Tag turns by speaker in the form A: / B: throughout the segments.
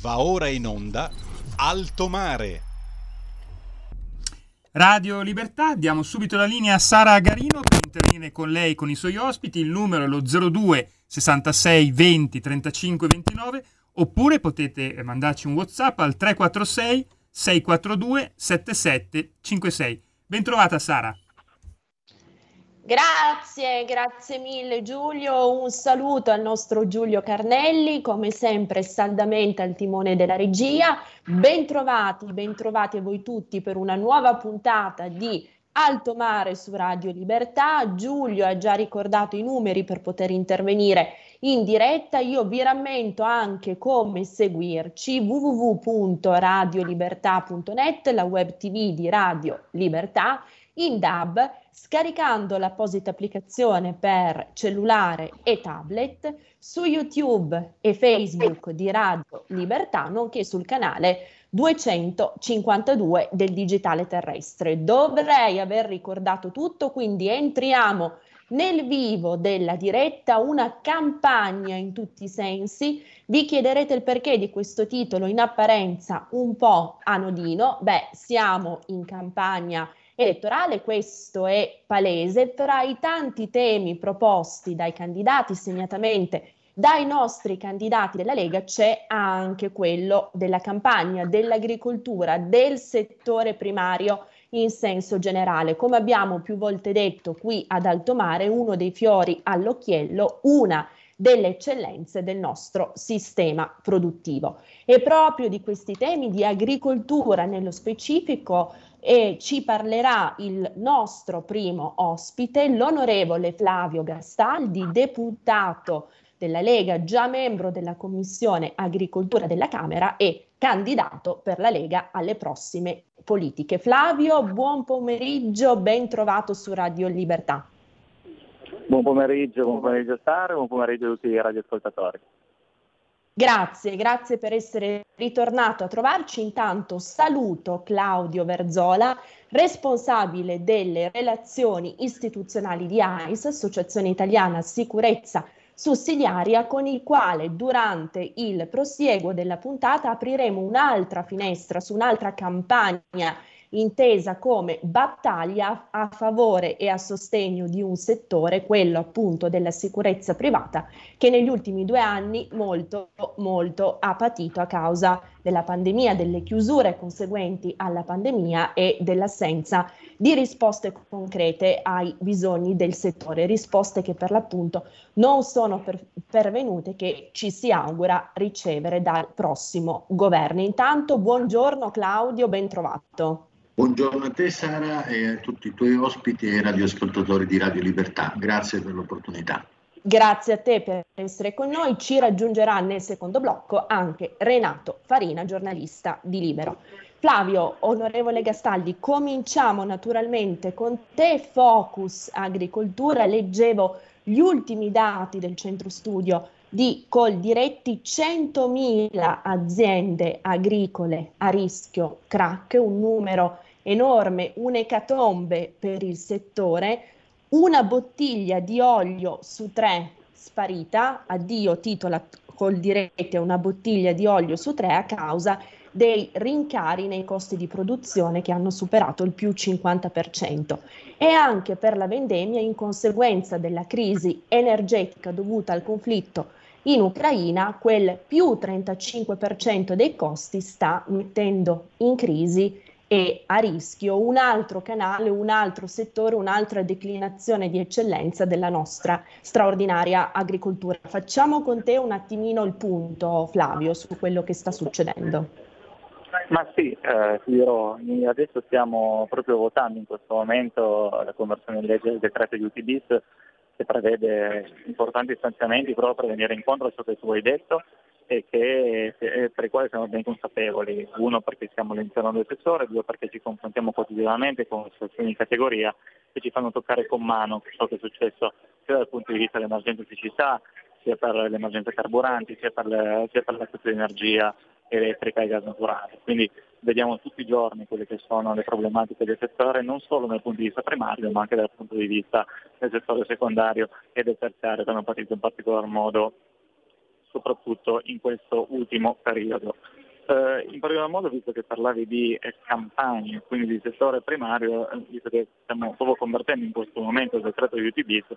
A: Va ora in onda Alto Mare.
B: Radio Libertà, diamo subito la linea a Sara Garino per intervenire con lei con i suoi ospiti. Il numero è lo 02 66 20 35 29 oppure potete mandarci un WhatsApp al 346 642 7756. Bentrovata Sara.
C: Grazie, grazie mille Giulio, un saluto al nostro Giulio Carnelli, come sempre saldamente al timone della regia, bentrovati, bentrovati a voi tutti per una nuova puntata di Alto Mare su Radio Libertà, Giulio ha già ricordato i numeri per poter intervenire in diretta, io vi rammento anche come seguirci www.radiolibertà.net, la web tv di Radio Libertà, in DAB scaricando l'apposita applicazione per cellulare e tablet su YouTube e Facebook di Radio Libertà, nonché sul canale 252 del digitale terrestre. Dovrei aver ricordato tutto, quindi entriamo nel vivo della diretta, una campagna in tutti i sensi. Vi chiederete il perché di questo titolo in apparenza un po' anodino. Beh, siamo in campagna elettorale, questo è palese, tra i tanti temi proposti dai candidati, segnatamente dai nostri candidati della Lega, c'è anche quello della campagna, dell'agricoltura, del settore primario in senso generale. Come abbiamo più volte detto qui ad Alto Mare, uno dei fiori all'occhiello, una delle eccellenze del nostro sistema produttivo. E proprio di questi temi di agricoltura nello specifico e ci parlerà il nostro primo ospite, l'onorevole Flavio Gastaldi, deputato della Lega, già membro della Commissione Agricoltura della Camera e candidato per la Lega alle prossime politiche. Flavio, buon pomeriggio, ben trovato su Radio Libertà.
D: Buon pomeriggio, buon pomeriggio Sara, buon pomeriggio a tutti i radioascoltatori.
C: Grazie, grazie per essere ritornato a trovarci. Intanto saluto Claudio Verzola, responsabile delle relazioni istituzionali di AIS, Associazione Italiana Sicurezza Sussidiaria, con il quale durante il prosieguo della puntata apriremo un'altra finestra su un'altra campagna intesa come battaglia a favore e a sostegno di un settore, quello appunto della sicurezza privata, che negli ultimi due anni molto, molto ha patito a causa della pandemia, delle chiusure conseguenti alla pandemia e dell'assenza di risposte concrete ai bisogni del settore, risposte che per l'appunto non sono per, pervenute che ci si augura ricevere dal prossimo governo. Intanto buongiorno Claudio, ben trovato.
E: Buongiorno a te Sara e a tutti i tuoi ospiti e radioascoltatori di Radio Libertà. Grazie per l'opportunità.
C: Grazie a te per essere con noi. Ci raggiungerà nel secondo blocco anche Renato Farina, giornalista di Libero. Flavio, onorevole Gastaldi, cominciamo naturalmente con te, Focus Agricoltura. Leggevo gli ultimi dati del centro studio di Coldiretti, 100.000 aziende agricole a rischio crack, un numero enorme, un'ecatombe per il settore, una bottiglia di olio su tre sparita, addio titola Coldiretti una bottiglia di olio su tre a causa dei rincari nei costi di produzione che hanno superato il più 50% e anche per la vendemmia in conseguenza della crisi energetica dovuta al conflitto in Ucraina quel più 35% dei costi sta mettendo in crisi e a rischio un altro canale, un altro settore, un'altra declinazione di eccellenza della nostra straordinaria agricoltura. Facciamo con te un attimino il punto, Flavio, su quello che sta succedendo.
D: Ma sì, eh, dirò, adesso stiamo proprio votando in questo momento la conversione in legge del decreto di UTBIS che prevede importanti stanziamenti proprio per venire incontro a ciò che tu hai detto e che, per i quali siamo ben consapevoli, uno perché siamo all'interno del settore, due perché ci confrontiamo quotidianamente con situazioni di categoria che ci fanno toccare con mano ciò che è successo sia dal punto di vista dell'emergenza siccità, sia per l'emergenza carburanti, sia per, le, sia per l'accesso di energia elettrica e gas naturale. Quindi vediamo tutti i giorni quelle che sono le problematiche del settore, non solo dal punto di vista primario, ma anche dal punto di vista del settore secondario e del terziario che hanno partito in particolar modo soprattutto in questo ultimo periodo. Eh, in particolar modo, visto che parlavi di eh, campagne, quindi di settore primario, eh, visto che stiamo proprio convertendo in questo momento il decreto di UTB,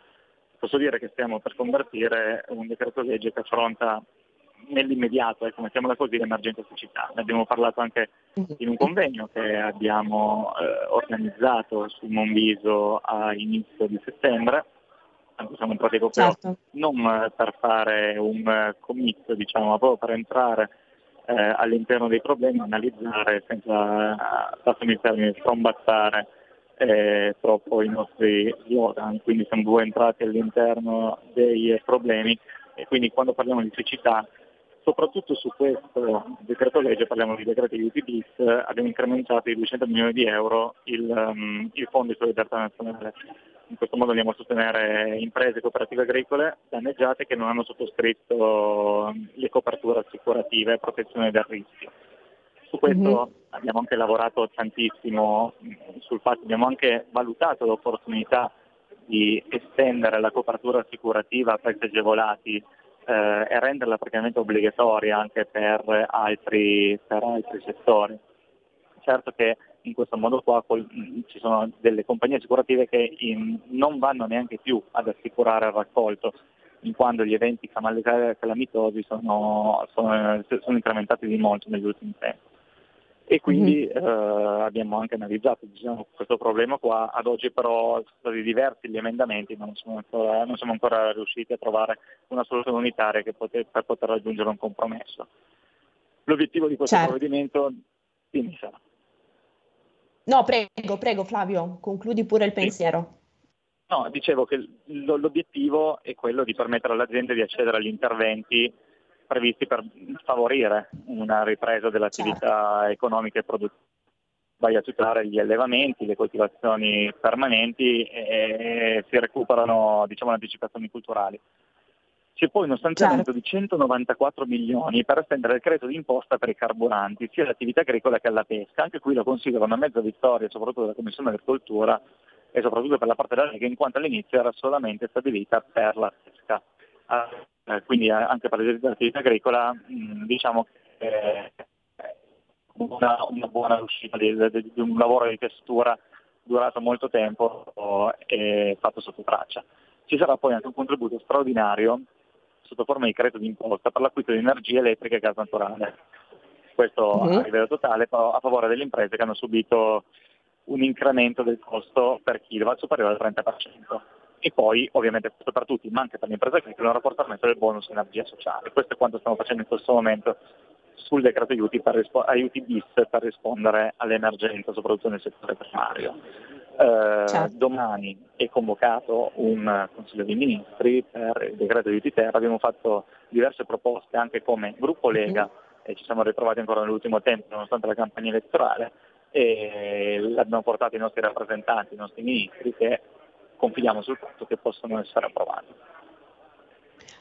D: posso dire che stiamo per convertire un decreto legge che affronta nell'immediato, ecco, mettiamola così, l'emergenza siccità. Ne abbiamo parlato anche in un convegno che abbiamo eh, organizzato su Monviso a inizio di settembre. Siamo entrati proprio certo. non per fare un comizio, diciamo, ma proprio per entrare eh, all'interno dei problemi, analizzare senza, passami il termine, strombazzare eh, troppo i nostri slogan. Quindi siamo due entrati all'interno dei problemi e quindi quando parliamo di siccità Soprattutto su questo decreto legge, parliamo di decreti di UTBIS, abbiamo incrementato di 200 milioni di euro il, um, il fondo di solidarietà nazionale. In questo modo andiamo a sostenere imprese e cooperative agricole danneggiate che non hanno sottoscritto le coperture assicurative e protezione dal rischio. Su questo mm-hmm. abbiamo anche lavorato tantissimo sul fatto, abbiamo anche valutato l'opportunità di estendere la copertura assicurativa a prezzi agevolati eh, e renderla praticamente obbligatoria anche per altri, per altri settori. Certo che in questo modo qua col, ci sono delle compagnie assicurative che in, non vanno neanche più ad assicurare il raccolto, in quanto gli eventi calamitosi sono, sono, sono incrementati di molto negli ultimi tempi e quindi mm-hmm. eh, abbiamo anche analizzato diciamo, questo problema qua, ad oggi però sono stati diversi gli emendamenti, ma non siamo ancora, non siamo ancora riusciti a trovare una soluzione unitaria poter, per poter raggiungere un compromesso. L'obiettivo di questo certo. provvedimento, Sara.
C: No, prego, prego Flavio, concludi pure il pensiero.
D: No, dicevo che l'obiettivo è quello di permettere alle aziende di accedere agli interventi previsti per favorire una ripresa dell'attività certo. economica e produttiva. Vai a tutelare gli allevamenti, le coltivazioni permanenti e si recuperano diciamo, le anticipazioni culturali. C'è poi uno stanziamento certo. di 194 milioni per estendere il credito d'imposta per i carburanti, sia all'attività agricola che alla pesca. Anche qui lo considero una mezza vittoria, soprattutto della Commissione Agricoltura e soprattutto per la parte della Lega, in quanto all'inizio era solamente stabilita per la pesca eh, quindi anche per l'attività agricola mh, diciamo che è una, una buona uscita di, di, di, un lavoro di testura durato molto tempo e fatto sotto traccia. Ci sarà poi anche un contributo straordinario sotto forma di credito d'imposta per l'acquisto di energia elettrica e gas naturale. Questo mm-hmm. a livello totale però a favore delle imprese che hanno subito un incremento del costo per kilowatt superiore al 30% e poi ovviamente questo per tutti, ma anche per le imprese agricole, un rafforzamento del bonus energia sociale. Questo è quanto stiamo facendo in questo momento sul decreto aiuti, per aiuti bis per rispondere all'emergenza, soprattutto nel settore primario. Eh, certo. Domani è convocato un Consiglio dei Ministri per il decreto aiuti terra, abbiamo fatto diverse proposte anche come gruppo mhm. Lega mm-hmm. e ci siamo ritrovati ancora nell'ultimo tempo nonostante la campagna elettorale e l'abbiamo portato ai nostri rappresentanti, ai nostri ministri che confidiamo sul fatto che possono essere approvati.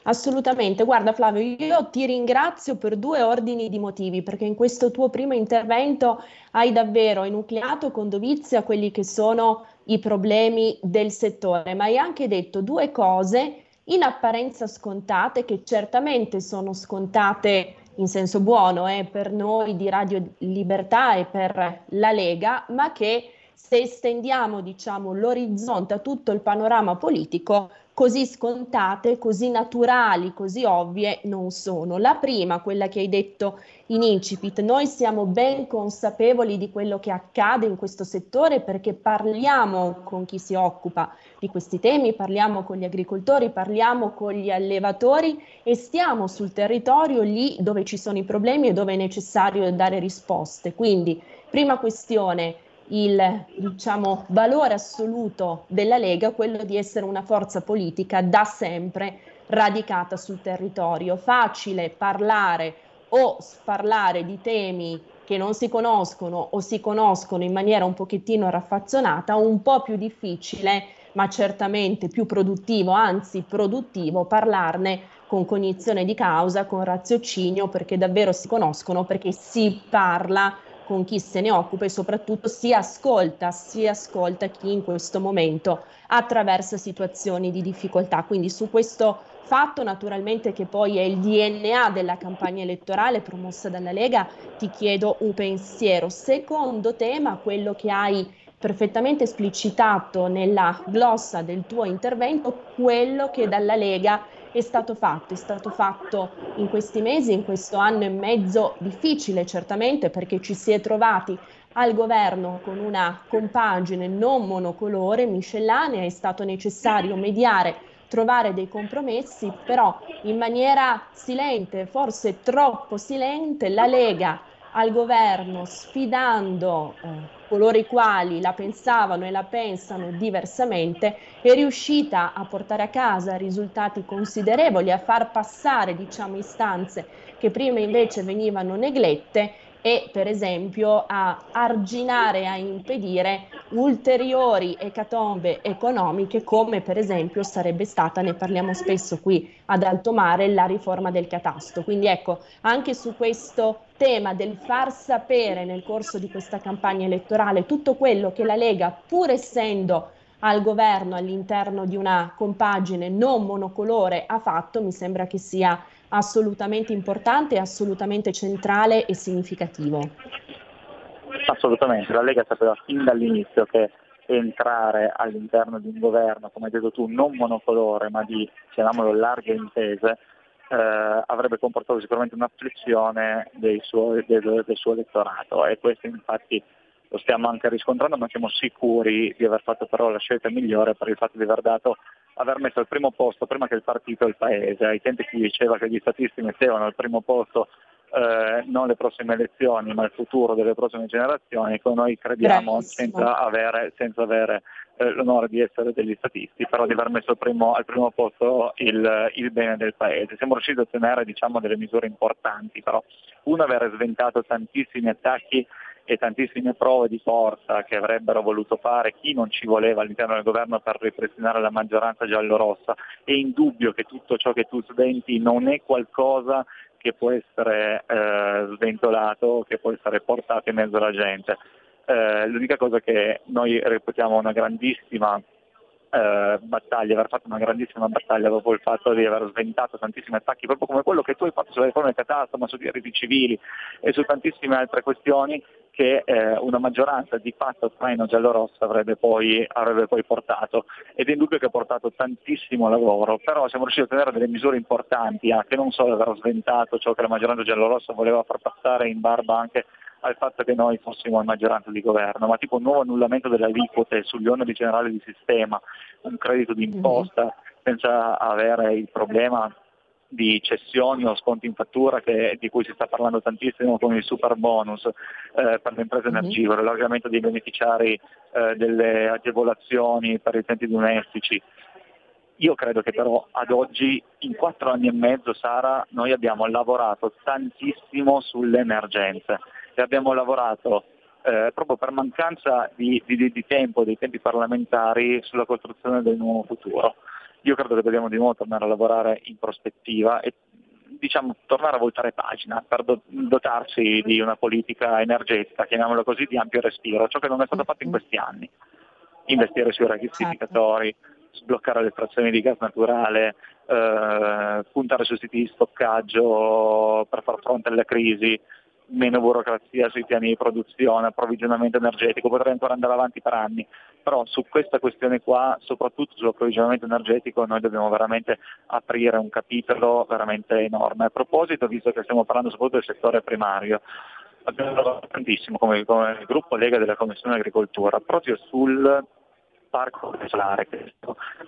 C: Assolutamente, guarda Flavio, io ti ringrazio per due ordini di motivi, perché in questo tuo primo intervento hai davvero enucleato con dovizia quelli che sono i problemi del settore, ma hai anche detto due cose in apparenza scontate, che certamente sono scontate in senso buono eh, per noi di Radio Libertà e per la Lega, ma che se estendiamo diciamo, l'orizzonte a tutto il panorama politico, così scontate, così naturali, così ovvie non sono. La prima, quella che hai detto in incipit, noi siamo ben consapevoli di quello che accade in questo settore perché parliamo con chi si occupa di questi temi, parliamo con gli agricoltori, parliamo con gli allevatori e stiamo sul territorio lì dove ci sono i problemi e dove è necessario dare risposte. Quindi, prima questione, il diciamo, valore assoluto della Lega, quello di essere una forza politica da sempre radicata sul territorio. Facile parlare o parlare di temi che non si conoscono o si conoscono in maniera un pochettino raffazzonata, un po' più difficile, ma certamente più produttivo, anzi produttivo, parlarne con cognizione di causa, con raziocinio, perché davvero si conoscono, perché si parla con chi se ne occupa e soprattutto si ascolta, si ascolta chi in questo momento attraversa situazioni di difficoltà. Quindi su questo fatto naturalmente che poi è il DNA della campagna elettorale promossa dalla Lega, ti chiedo un pensiero. Secondo tema, quello che hai perfettamente esplicitato nella glossa del tuo intervento, quello che dalla Lega è stato fatto. È stato fatto in questi mesi, in questo anno e mezzo difficile certamente perché ci si è trovati al governo con una compagine non monocolore, miscellanea, è stato necessario mediare trovare dei compromessi, però in maniera silente, forse troppo silente, la Lega al governo, sfidando eh, coloro i quali la pensavano e la pensano diversamente, è riuscita a portare a casa risultati considerevoli, a far passare diciamo, istanze che prima invece venivano neglette e per esempio a arginare, a impedire ulteriori ecatombe economiche come per esempio sarebbe stata, ne parliamo spesso qui ad alto mare, la riforma del catasto. Quindi ecco, anche su questo tema del far sapere nel corso di questa campagna elettorale tutto quello che la Lega, pur essendo al governo all'interno di una compagine non monocolore ha fatto, mi sembra che sia assolutamente importante, assolutamente centrale e significativo.
D: Assolutamente, la Lega sapeva fin dall'inizio che entrare all'interno di un governo, come hai detto tu, non monocolore ma di, chiamiamolo, larghe intese, eh, avrebbe comportato sicuramente un'afflizione del del, del suo elettorato e questo infatti lo stiamo anche riscontrando, ma siamo sicuri di aver fatto però la scelta migliore per il fatto di aver dato aver messo al primo posto prima che il partito il paese. Ai tempi si diceva che gli statisti mettevano al primo posto eh, non le prossime elezioni ma il futuro delle prossime generazioni, con noi crediamo senza avere, senza avere eh, l'onore di essere degli statisti, però di aver messo al primo, al primo posto il, il, bene del paese. Siamo riusciti a ottenere diciamo, delle misure importanti, però uno aver sventato tantissimi attacchi e tantissime prove di forza che avrebbero voluto fare chi non ci voleva all'interno del governo per ripristinare la maggioranza giallorossa. È indubbio che tutto ciò che tu sventi non è qualcosa che può essere eh, sventolato, che può essere portato in mezzo alla gente. Eh, l'unica cosa che noi reputiamo una grandissima eh, battaglia, aver fatto una grandissima battaglia dopo il fatto di aver sventato tantissimi attacchi, proprio come quello che tu hai fatto sulle riforme catastro, ma sui diritti civili e su tantissime altre questioni che eh, una maggioranza di fatto traino giallo-rossa avrebbe poi, avrebbe poi portato. Ed è indubbio che ha portato tantissimo lavoro, però siamo riusciti a ottenere delle misure importanti, anche non solo aver sventato ciò che la maggioranza giallo-rossa voleva far passare in barba anche al fatto che noi fossimo in maggioranza di governo, ma tipo un nuovo annullamento delle aliquote sugli oneri generali di sistema, un credito d'imposta mm-hmm. senza avere il problema di cessioni o sconti in fattura che, di cui si sta parlando tantissimo con il super bonus eh, per le imprese mm-hmm. energivore, l'allargamento dei beneficiari eh, delle agevolazioni per i utenti domestici. Io credo che però ad oggi, in quattro anni e mezzo, Sara, noi abbiamo lavorato tantissimo sulle emergenze abbiamo lavorato eh, proprio per mancanza di, di, di tempo, dei tempi parlamentari, sulla costruzione del nuovo futuro. Io credo che dobbiamo di nuovo tornare a lavorare in prospettiva e diciamo, tornare a voltare pagina per dotarci di una politica energetica, chiamiamola così, di ampio respiro, ciò che non è stato fatto in questi anni. Investire sui registri sbloccare le frazioni di gas naturale, eh, puntare su siti di stoccaggio per far fronte alle crisi, meno burocrazia sui piani di produzione, approvvigionamento energetico, potrei ancora andare avanti per anni, però su questa questione qua, soprattutto sull'approvvigionamento energetico, noi dobbiamo veramente aprire un capitolo veramente enorme. A proposito, visto che stiamo parlando soprattutto del settore primario, abbiamo lavorato tantissimo come, come gruppo Lega della Commissione Agricoltura proprio sul parco solare, è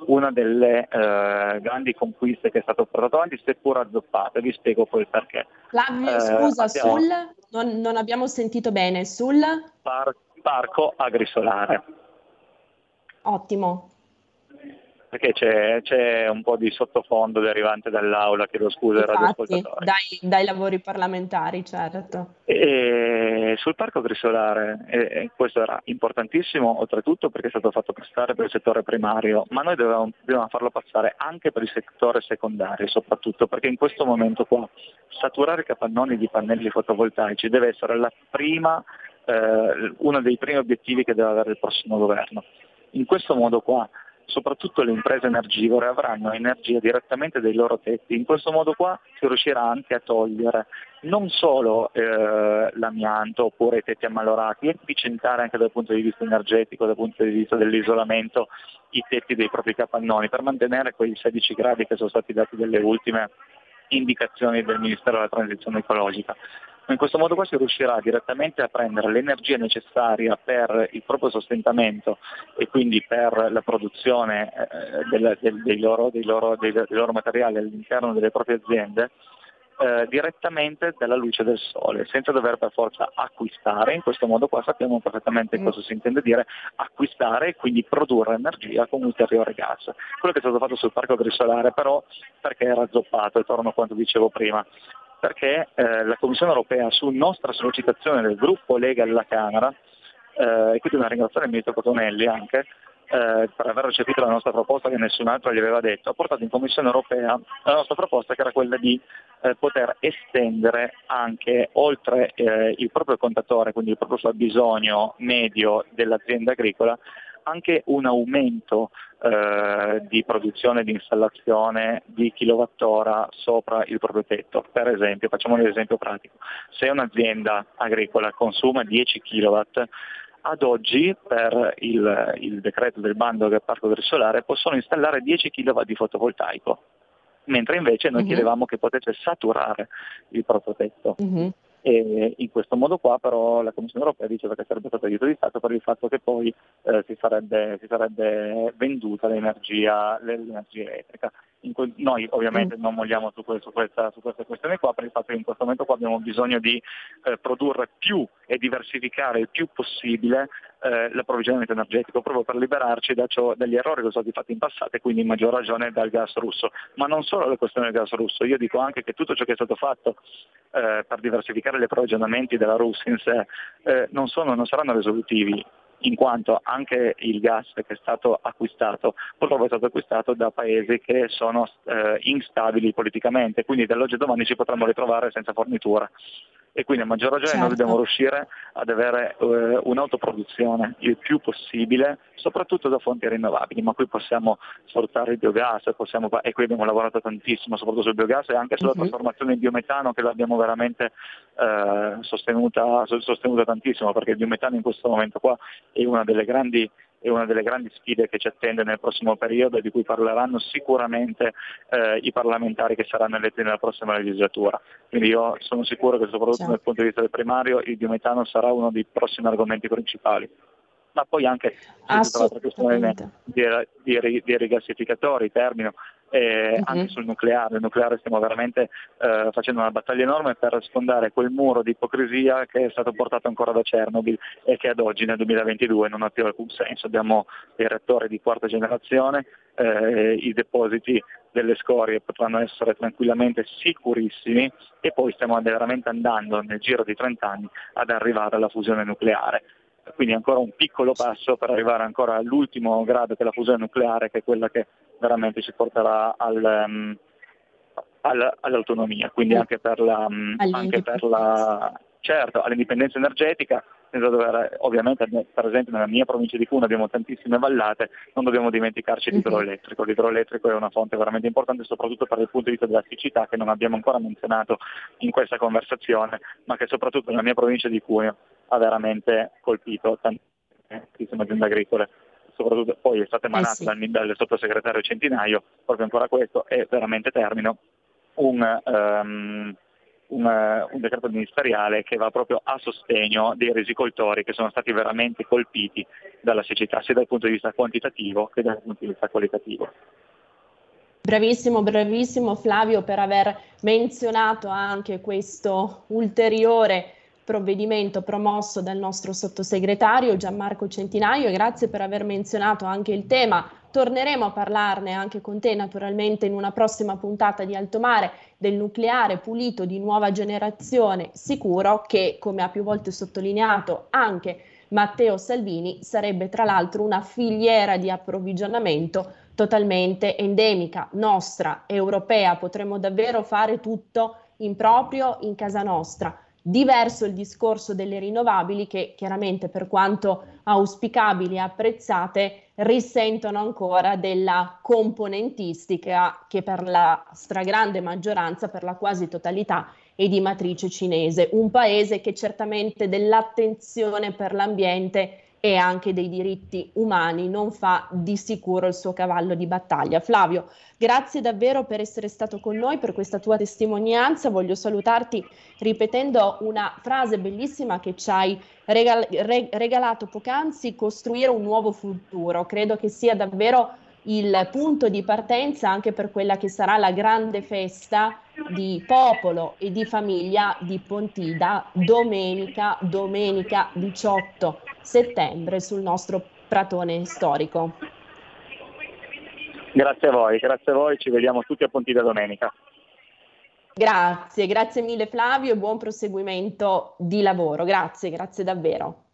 D: una delle eh, grandi conquiste che è stato portato avanti, seppur azzoppata, vi spiego poi il perché.
C: Flavio, eh, scusa, abbiamo... sul... Non, non, abbiamo sentito bene, sul...
D: Par- parco agrisolare.
C: Ottimo
D: perché c'è, c'è, un po' di sottofondo derivante dall'aula, chiedo scusa ai radioascoltatori.
C: Dai, dai lavori parlamentari, certo.
D: E sul parco agrisolare, e questo era importantissimo oltretutto perché è stato fatto passare per il settore primario, ma noi dovevamo, dovevamo farlo passare anche per il settore secondario, soprattutto perché in questo momento qua saturare i capannoni di pannelli fotovoltaici deve essere prima, eh, uno dei primi obiettivi che deve avere il prossimo governo. In questo modo qua soprattutto le imprese energivore avranno energia direttamente dai loro tetti. In questo modo qua si riuscirà anche a togliere non solo eh, l'amianto oppure i tetti ammalorati, efficientare anche dal punto di vista energetico, dal punto di vista dell'isolamento, i tetti dei propri capannoni per mantenere quei 16 gradi che sono stati dati dalle ultime indicazioni del Ministero della Transizione Ecologica. In questo modo qua si riuscirà direttamente a prendere l'energia necessaria per il proprio sostentamento e quindi per la produzione eh, del, del, dei, loro, dei, loro, dei, dei, loro, materiali all'interno delle proprie aziende eh, direttamente dalla luce del sole, senza dover per forza acquistare, in questo modo qua sappiamo perfettamente mm. cosa si intende dire acquistare e quindi produrre energia con ulteriore gas. Quello che è stato fatto sul parco agrisolare però perché era zoppato, e torno a quanto dicevo prima, perché eh, la Commissione europea su nostra sollecitazione del gruppo Lega della Camera, eh, e quindi una ringraziare il ministro Cotonelli anche, eh, per aver recepito la nostra proposta che nessun altro gli aveva detto, ha portato in Commissione europea la nostra proposta che era quella di eh, poter estendere anche oltre eh, il proprio contatore, quindi il proprio fabbisogno medio dell'azienda agricola, anche un aumento eh, di produzione e di installazione di kilowattora sopra il proprio tetto. Per esempio, facciamo un esempio pratico, se un'azienda agricola consuma 10 kilowatt, ad oggi per il, il decreto del bando del parco del solare possono installare 10 kW di fotovoltaico, mentre invece noi uh-huh. chiedevamo che potesse saturare il proprio tetto. Uh-huh. E in questo modo qua però la Commissione europea diceva che sarebbe stato aiuto di Stato per il fatto che poi eh, si, sarebbe, si, sarebbe, venduta l'energia, l'energia elettrica. Que- noi ovviamente mm. non molliamo su, que- su, questa, su, queste questioni qua per il fatto che in questo momento qua abbiamo bisogno di eh, produrre più e diversificare il più possibile eh, l'approvvigionamento energetico proprio per liberarci da ciò, dagli errori che sono stati fatti in passato e quindi in maggior ragione dal gas russo. Ma non solo la questione del gas russo, io dico anche che tutto ciò che è stato fatto eh, per diversificare gli approvvigionamenti della Russia in sé eh, non, sono, non saranno risolutivi in quanto anche il gas che è stato acquistato purtroppo è stato acquistato da paesi che sono eh, instabili politicamente, quindi dall'oggi al domani ci potremmo ritrovare senza fornitura e quindi a maggior ragione certo. noi dobbiamo riuscire ad avere eh, un'autoproduzione il più possibile, soprattutto da fonti rinnovabili, ma qui possiamo sfruttare il biogas possiamo, e qui abbiamo lavorato tantissimo soprattutto sul biogas e anche sulla uh-huh. trasformazione in biometano che l'abbiamo veramente eh, sostenuta, sostenuta tantissimo perché il biometano in questo momento qua è una delle grandi è una delle grandi sfide che ci attende nel prossimo periodo e di cui parleranno sicuramente eh, i parlamentari che saranno eletti nella prossima legislatura. Quindi io sono sicuro che soprattutto dal punto di vista del primario il biometano sarà uno dei prossimi argomenti principali. Ma poi anche tutta l'altra questione di, di, di rigassificatori, termino, e uh-huh. anche sul nucleare. Il nucleare stiamo veramente eh, facendo una battaglia enorme per sfondare quel muro di ipocrisia che è stato portato ancora da Chernobyl e che ad oggi nel 2022 non ha più alcun senso. Abbiamo dei reattori di quarta generazione, eh, i depositi delle scorie potranno essere tranquillamente sicurissimi e poi stiamo veramente andando nel giro di 30 anni ad arrivare alla fusione nucleare quindi ancora un piccolo passo per arrivare ancora all'ultimo grado che è la fusione nucleare, che è quella che veramente ci porterà al, um, al, all'autonomia, quindi anche per la, um, anche per la certo, all'indipendenza energetica, senza dover, ovviamente per esempio nella mia provincia di Cuneo abbiamo tantissime vallate, non dobbiamo dimenticarci mhm. l'idroelettrico. L'idroelettrico è una fonte veramente importante soprattutto per il punto di vista della siccità che non abbiamo ancora menzionato in questa conversazione, ma che soprattutto nella mia provincia di Cuneo ha veramente colpito tantissime aziende agricole. Soprattutto poi è stata emanata eh sì. dal, dal sottosegretario Centinaio, proprio ancora questo, e veramente termino, un, um, un, un, decreto ministeriale che va proprio a sostegno dei risicoltori che sono stati veramente colpiti dalla siccità, sia dal punto di vista quantitativo che dal punto di vista qualitativo.
C: Bravissimo, bravissimo Flavio per aver menzionato anche questo ulteriore provvedimento promosso dal nostro sottosegretario Gianmarco Centinaio e grazie per aver menzionato anche il tema. Torneremo a parlarne anche con te naturalmente in una prossima puntata di Alto Mare del nucleare pulito di nuova generazione, sicuro che, come ha più volte sottolineato anche Matteo Salvini, sarebbe tra l'altro una filiera di approvvigionamento totalmente endemica, nostra, europea. Potremmo davvero fare tutto in proprio in casa nostra Diverso il discorso delle rinnovabili che chiaramente per quanto auspicabili e apprezzate risentono ancora della componentistica che per la stragrande maggioranza, per la quasi totalità, è di matrice cinese, un paese che certamente dell'attenzione per l'ambiente e anche dei diritti umani non fa di sicuro il suo cavallo di battaglia. Flavio, grazie davvero per essere stato con noi, per questa tua testimonianza. Voglio salutarti ripetendo una frase bellissima che ci hai regal- re- regalato poc'anzi, costruire un nuovo futuro. Credo che sia davvero il punto di partenza anche per quella che sarà la grande festa di popolo e di famiglia di Pontida domenica, domenica 18 settembre sul nostro pratone storico.
D: Grazie a voi, grazie a voi, ci vediamo tutti a Pontida domenica.
C: Grazie, grazie mille Flavio e buon proseguimento di lavoro. Grazie, grazie davvero.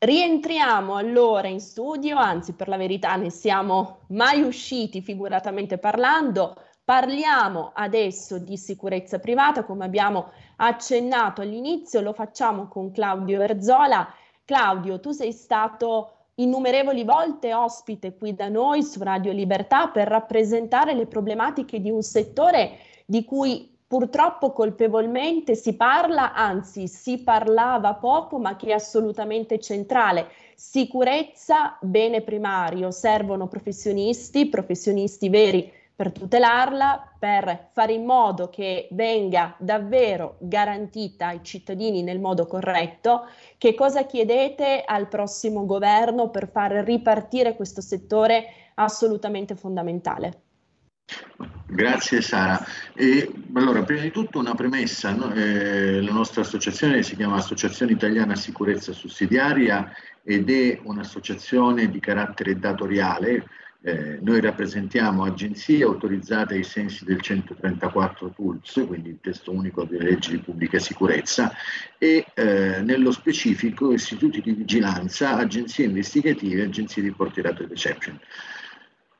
C: Rientriamo allora in studio, anzi per la verità ne siamo mai usciti figuratamente parlando. Parliamo adesso di sicurezza privata, come abbiamo accennato all'inizio, lo facciamo con Claudio Erzola. Claudio, tu sei stato innumerevoli volte ospite qui da noi su Radio Libertà per rappresentare le problematiche di un settore di cui purtroppo colpevolmente si parla, anzi si parlava poco, ma che è assolutamente centrale. Sicurezza, bene primario, servono professionisti, professionisti veri per tutelarla, per fare in modo che venga davvero garantita ai cittadini nel modo corretto. Che cosa chiedete al prossimo governo per far ripartire questo settore assolutamente fondamentale?
E: Grazie Sara. E, allora, prima di tutto una premessa, no? eh, la nostra associazione si chiama Associazione Italiana Sicurezza Sussidiaria ed è un'associazione di carattere datoriale. Eh, noi rappresentiamo agenzie autorizzate ai sensi del 134 TULS, quindi il testo unico delle leggi di pubblica sicurezza, e eh, nello specifico istituti di vigilanza, agenzie investigative e agenzie di portirato e reception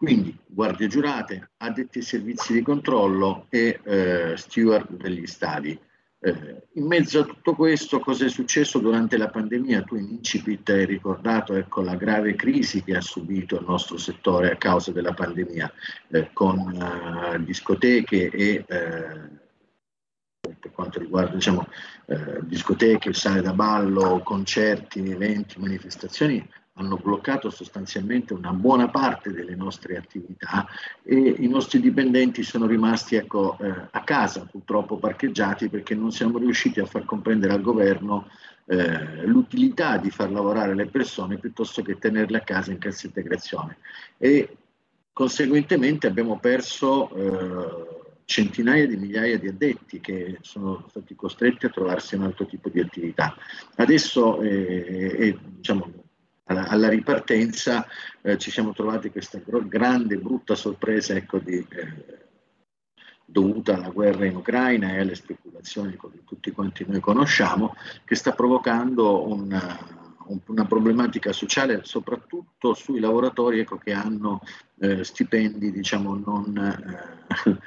E: quindi guardie giurate, addetti ai servizi di controllo e eh, steward degli stadi. Eh, in mezzo a tutto questo, cosa è successo durante la pandemia? Tu in incipit hai ricordato ecco, la grave crisi che ha subito il nostro settore a causa della pandemia, eh, con uh, discoteche e eh, per quanto riguarda diciamo, eh, discoteche, sale da ballo, concerti, eventi, manifestazioni hanno bloccato sostanzialmente una buona parte delle nostre attività e i nostri dipendenti sono rimasti ecco, eh, a casa purtroppo parcheggiati perché non siamo riusciti a far comprendere al governo eh, l'utilità di far lavorare le persone piuttosto che tenerle a casa in cassa integrazione e conseguentemente abbiamo perso eh, centinaia di migliaia di addetti che sono stati costretti a trovarsi un altro tipo di attività. Adesso eh, diciamo, alla, ripartenza eh, ci siamo trovati questa grande, brutta sorpresa ecco, di, eh, dovuta alla guerra in Ucraina e alle speculazioni che tutti quanti noi conosciamo, che sta provocando una, una problematica sociale soprattutto sui lavoratori ecco, che hanno eh, stipendi diciamo, non, eh,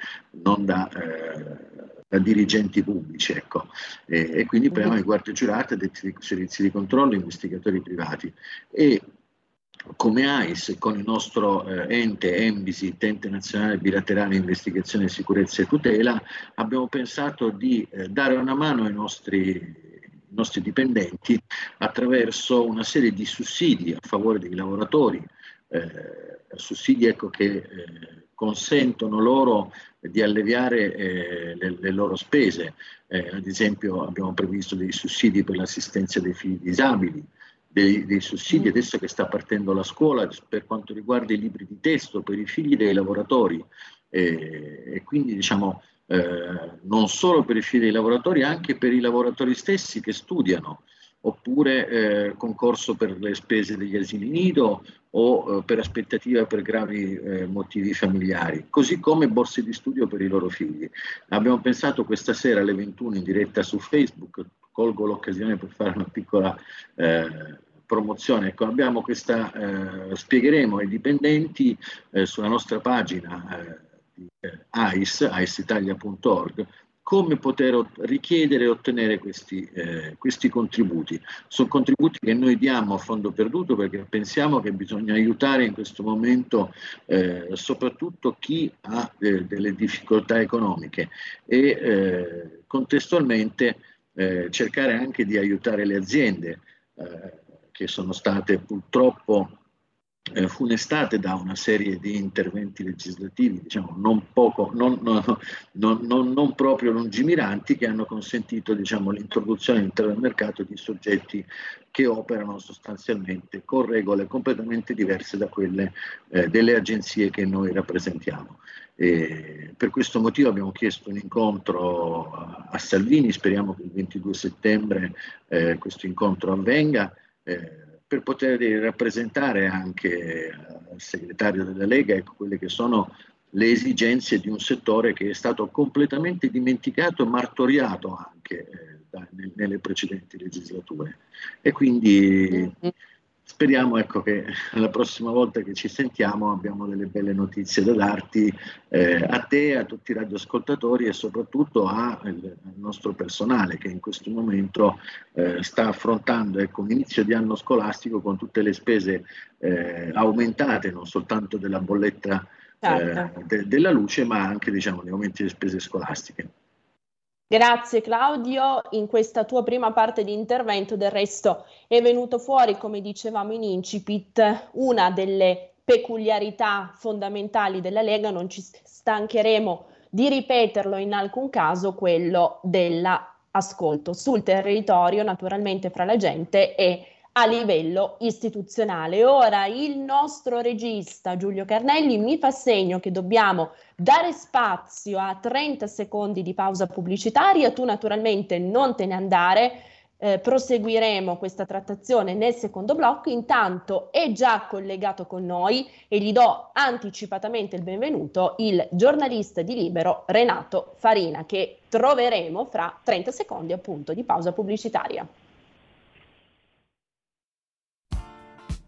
E: non da eh, da dirigenti pubblici. Ecco. E, e, quindi premiamo i guardie giurate, detti servizi di controllo, investigatori privati. E come AIS, con il nostro eh, ente ENBISI, Ente Nazionale Bilaterale Investigazione, Sicurezza e Tutela, abbiamo pensato di eh, dare una mano ai nostri nostri dipendenti attraverso una serie di sussidi a favore dei lavoratori, eh, sussidi ecco, che eh, consentono loro di alleviare eh, le, le, loro spese. Eh, ad esempio abbiamo previsto dei sussidi per l'assistenza dei figli disabili, dei, dei, sussidi adesso che sta partendo la scuola per quanto riguarda i libri di testo per i figli dei lavoratori eh, e quindi diciamo eh, non solo per i figli dei lavoratori, anche per i lavoratori stessi che studiano oppure eh, concorso per le spese degli asili nido o eh, per aspettativa per gravi eh, motivi familiari, così come borse di studio per i loro figli. Abbiamo pensato questa sera alle 21 in diretta su Facebook, colgo l'occasione per fare una piccola eh, promozione. Ecco, abbiamo questa, eh, spiegheremo ai dipendenti eh, sulla nostra pagina di AIS, aisitalia.org, come poter richiedere e ottenere questi, eh, questi, contributi. Sono contributi che noi diamo a fondo perduto perché pensiamo che bisogna aiutare in questo momento eh, soprattutto chi ha eh, delle difficoltà economiche e eh, contestualmente eh, cercare anche di aiutare le aziende eh, che sono state purtroppo eh, funestate da una serie di interventi legislativi, diciamo, non, poco, non, non, non, proprio lungimiranti, che hanno consentito diciamo, l'introduzione all'interno del mercato di soggetti che operano sostanzialmente con regole completamente diverse da quelle eh, delle agenzie che noi rappresentiamo. E per questo motivo abbiamo chiesto un incontro a Salvini, speriamo che il 22 settembre eh, questo incontro avvenga. Eh, per poter rappresentare anche al segretario della Lega ecco, quelle che sono le esigenze di un settore che è stato completamente dimenticato e martoriato anche eh, da, nelle precedenti legislature. E quindi mm-hmm. Speriamo ecco, che la prossima volta che ci sentiamo abbiamo delle belle notizie da darti eh, a te, a tutti i radioascoltatori e soprattutto al, al nostro personale che in questo momento eh, sta affrontando ecco, un inizio di anno scolastico con tutte le spese eh, aumentate, non soltanto della bolletta certo. Eh, de, della luce, ma anche diciamo, di aumenti delle spese scolastiche.
C: Grazie Claudio, in questa tua prima parte di intervento del resto è venuto fuori, come dicevamo in incipit, una delle peculiarità fondamentali della Lega, non ci stancheremo di ripeterlo in alcun caso, quello dell'ascolto sul territorio, naturalmente fra la gente e a livello istituzionale. Ora il nostro regista Giulio Carnelli mi fa segno che dobbiamo dare spazio a 30 secondi di pausa pubblicitaria, tu naturalmente non te ne andare. Eh, proseguiremo questa trattazione nel secondo blocco. Intanto è già collegato con noi e gli do anticipatamente il benvenuto il giornalista di Libero Renato Farina che troveremo fra 30 secondi appunto di pausa pubblicitaria.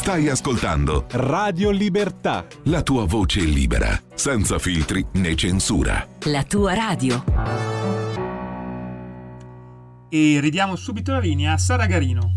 F: Stai ascoltando
A: Radio Libertà.
F: La tua voce libera, senza filtri né censura.
G: La tua radio.
B: E ridiamo subito la linea a Sara Garino.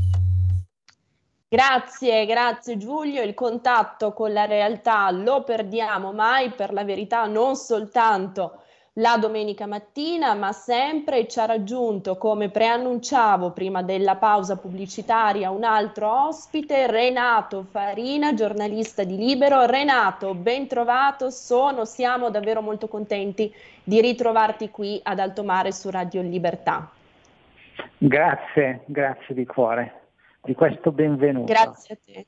C: Grazie, grazie Giulio. Il contatto con la realtà lo perdiamo mai, per la verità non soltanto la domenica mattina, ma sempre ci ha raggiunto, come preannunciavo prima della pausa pubblicitaria, un altro ospite, Renato Farina, giornalista di Libero. Renato, ben trovato, sono, siamo davvero molto contenti di ritrovarti qui ad Alto Mare su Radio Libertà.
H: Grazie, grazie di cuore di questo benvenuto.
C: Grazie a te.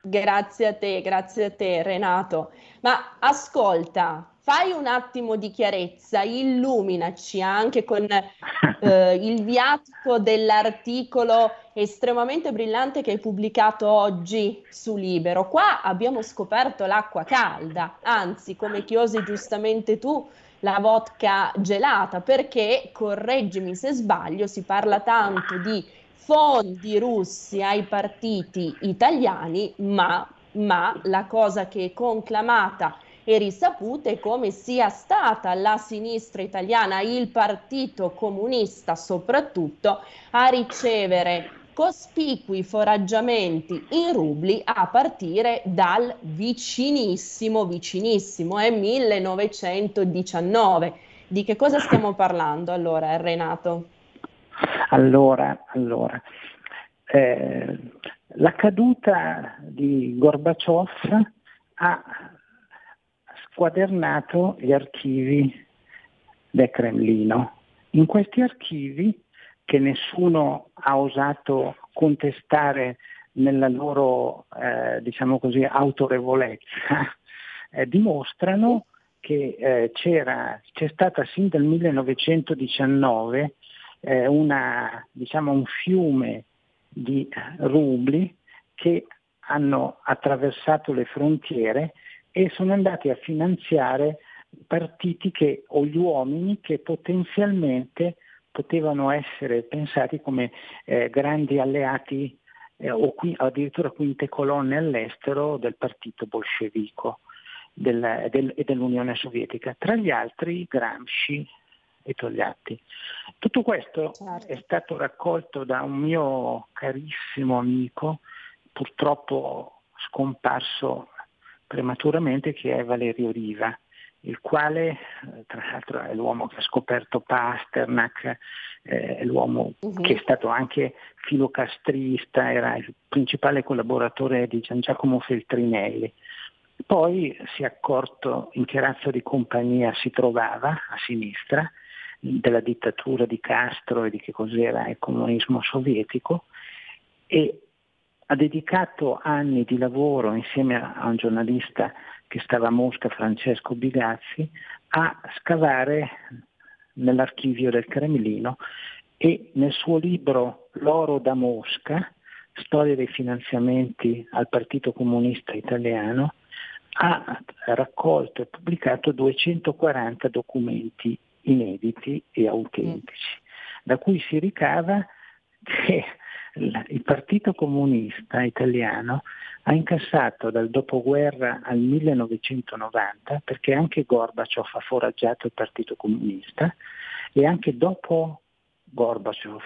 C: Grazie a te, grazie a te Renato. Ma ascolta, fai un attimo di chiarezza, illuminaci anche con eh, il viatico dell'articolo estremamente brillante che hai pubblicato oggi su Libero. Qua abbiamo scoperto l'acqua calda, anzi, come chiosi giustamente tu, la vodka gelata, perché, correggimi se sbaglio, si parla tanto di fondi russi ai partiti italiani, ma, ma la cosa che è conclamata e risapute come sia stata la sinistra italiana, il Partito Comunista soprattutto, a ricevere cospicui foraggiamenti in rubli a partire dal vicinissimo, vicinissimo, è 1919. Di che cosa stiamo parlando allora, Renato?
H: Allora, allora eh, la caduta di Gorbaciov ha squadernato gli archivi del Cremlino. In questi archivi, che nessuno ha osato contestare nella loro, eh, diciamo così, autorevolezza, eh, dimostrano che eh, c'è stata sin dal 1919 eh, una, diciamo, un fiume di rubli che hanno attraversato le frontiere e sono andati a finanziare partiti che, o gli uomini che potenzialmente potevano essere pensati come eh, grandi alleati eh, o qui, addirittura quinte colonne all'estero del partito bolscevico del, del, e dell'Unione Sovietica, tra gli altri Gramsci e Togliatti. Tutto questo certo. è stato raccolto da un mio carissimo amico, purtroppo scomparso prematuramente, che è Valerio Riva il quale eh, tra l'altro è l'uomo che ha scoperto Pasternak, eh, è l'uomo uh-huh. che è stato anche filocastrista, era il principale collaboratore di Gian Giacomo Feltrinelli. Poi si è accorto in che razza di compagnia si trovava a sinistra, della dittatura di Castro e di che cos'era il comunismo sovietico e ha dedicato anni di lavoro insieme a un giornalista che stava a Mosca, Francesco Bigazzi, a scavare nell'archivio del Cremlino e nel suo libro L'oro da Mosca, storia dei finanziamenti al Partito Comunista Italiano, ha raccolto e pubblicato 240 documenti inediti e autentici, da cui si ricava che il Partito Comunista Italiano ha incassato dal dopoguerra al 1990, perché anche Gorbaciov ha foraggiato il Partito Comunista, e anche dopo Gorbaciov,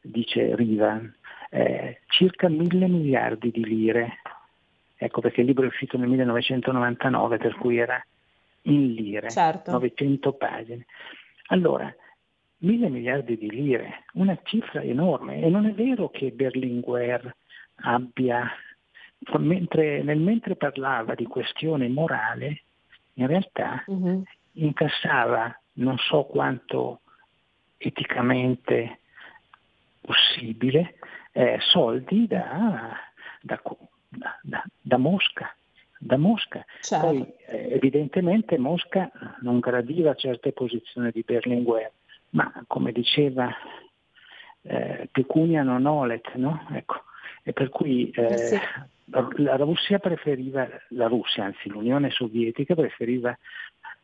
H: dice Rivan, eh, circa mille miliardi di lire. Ecco perché il libro è uscito nel 1999, per cui era in lire, certo. 900 pagine. Allora, mille miliardi di lire, una cifra enorme e non è vero che Berlinguer abbia, mentre, nel mentre parlava di questione morale, in realtà uh-huh. incassava non so quanto eticamente possibile eh, soldi da, da, da, da Mosca da Mosca. Certo. Poi eh, evidentemente Mosca non gradiva certe posizioni di Berlinguer, ma come diceva eh, pecunia non olet, no? Ecco. E per cui eh, sì. la Russia preferiva, la Russia, anzi l'Unione Sovietica preferiva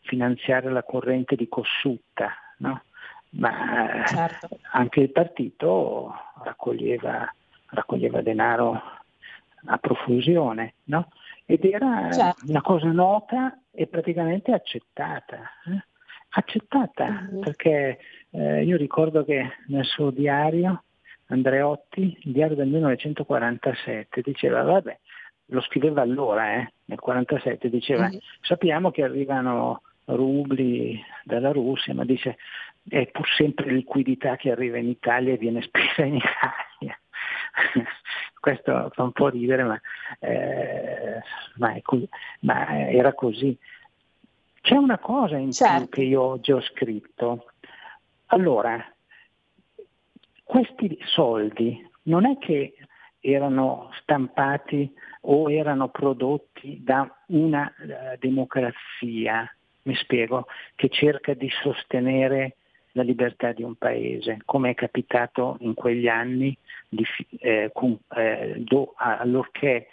H: finanziare la corrente di Cossutta, no? ma certo. anche il partito raccoglieva, raccoglieva denaro a profusione, no? ed era certo. una cosa nota e praticamente accettata. Eh? Accettata, uh-huh. perché eh, io ricordo che nel suo diario, Andreotti, il diario del 1947, diceva, vabbè, lo scriveva allora, eh, nel 1947, diceva, uh-huh. sappiamo che arrivano rubli dalla Russia, ma dice, è pur sempre liquidità che arriva in Italia e viene spesa in Italia. Questo fa un po' ridere, ma, eh, ma, così, ma era così. C'è una cosa in certo. più che io oggi ho scritto. Allora, questi soldi non è che erano stampati o erano prodotti da una uh, democrazia, mi spiego, che cerca di sostenere la libertà di un paese, come è capitato in quegli anni di, eh, con, eh, do, allorché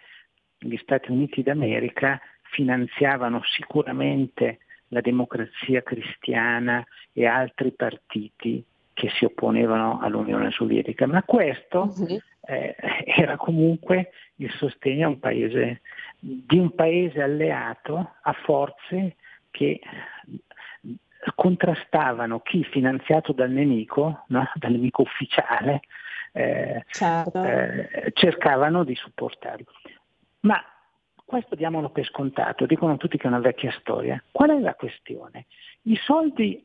H: gli Stati Uniti d'America finanziavano sicuramente la democrazia cristiana e altri partiti che si opponevano all'Unione Sovietica, ma questo uh-huh. eh, era comunque il sostegno un paese, di un paese alleato a forze che contrastavano chi finanziato dal nemico, no? dal nemico ufficiale, eh, certo. eh, cercavano di supportarlo. Ma questo diamolo per scontato, dicono tutti che è una vecchia storia. Qual è la questione? I soldi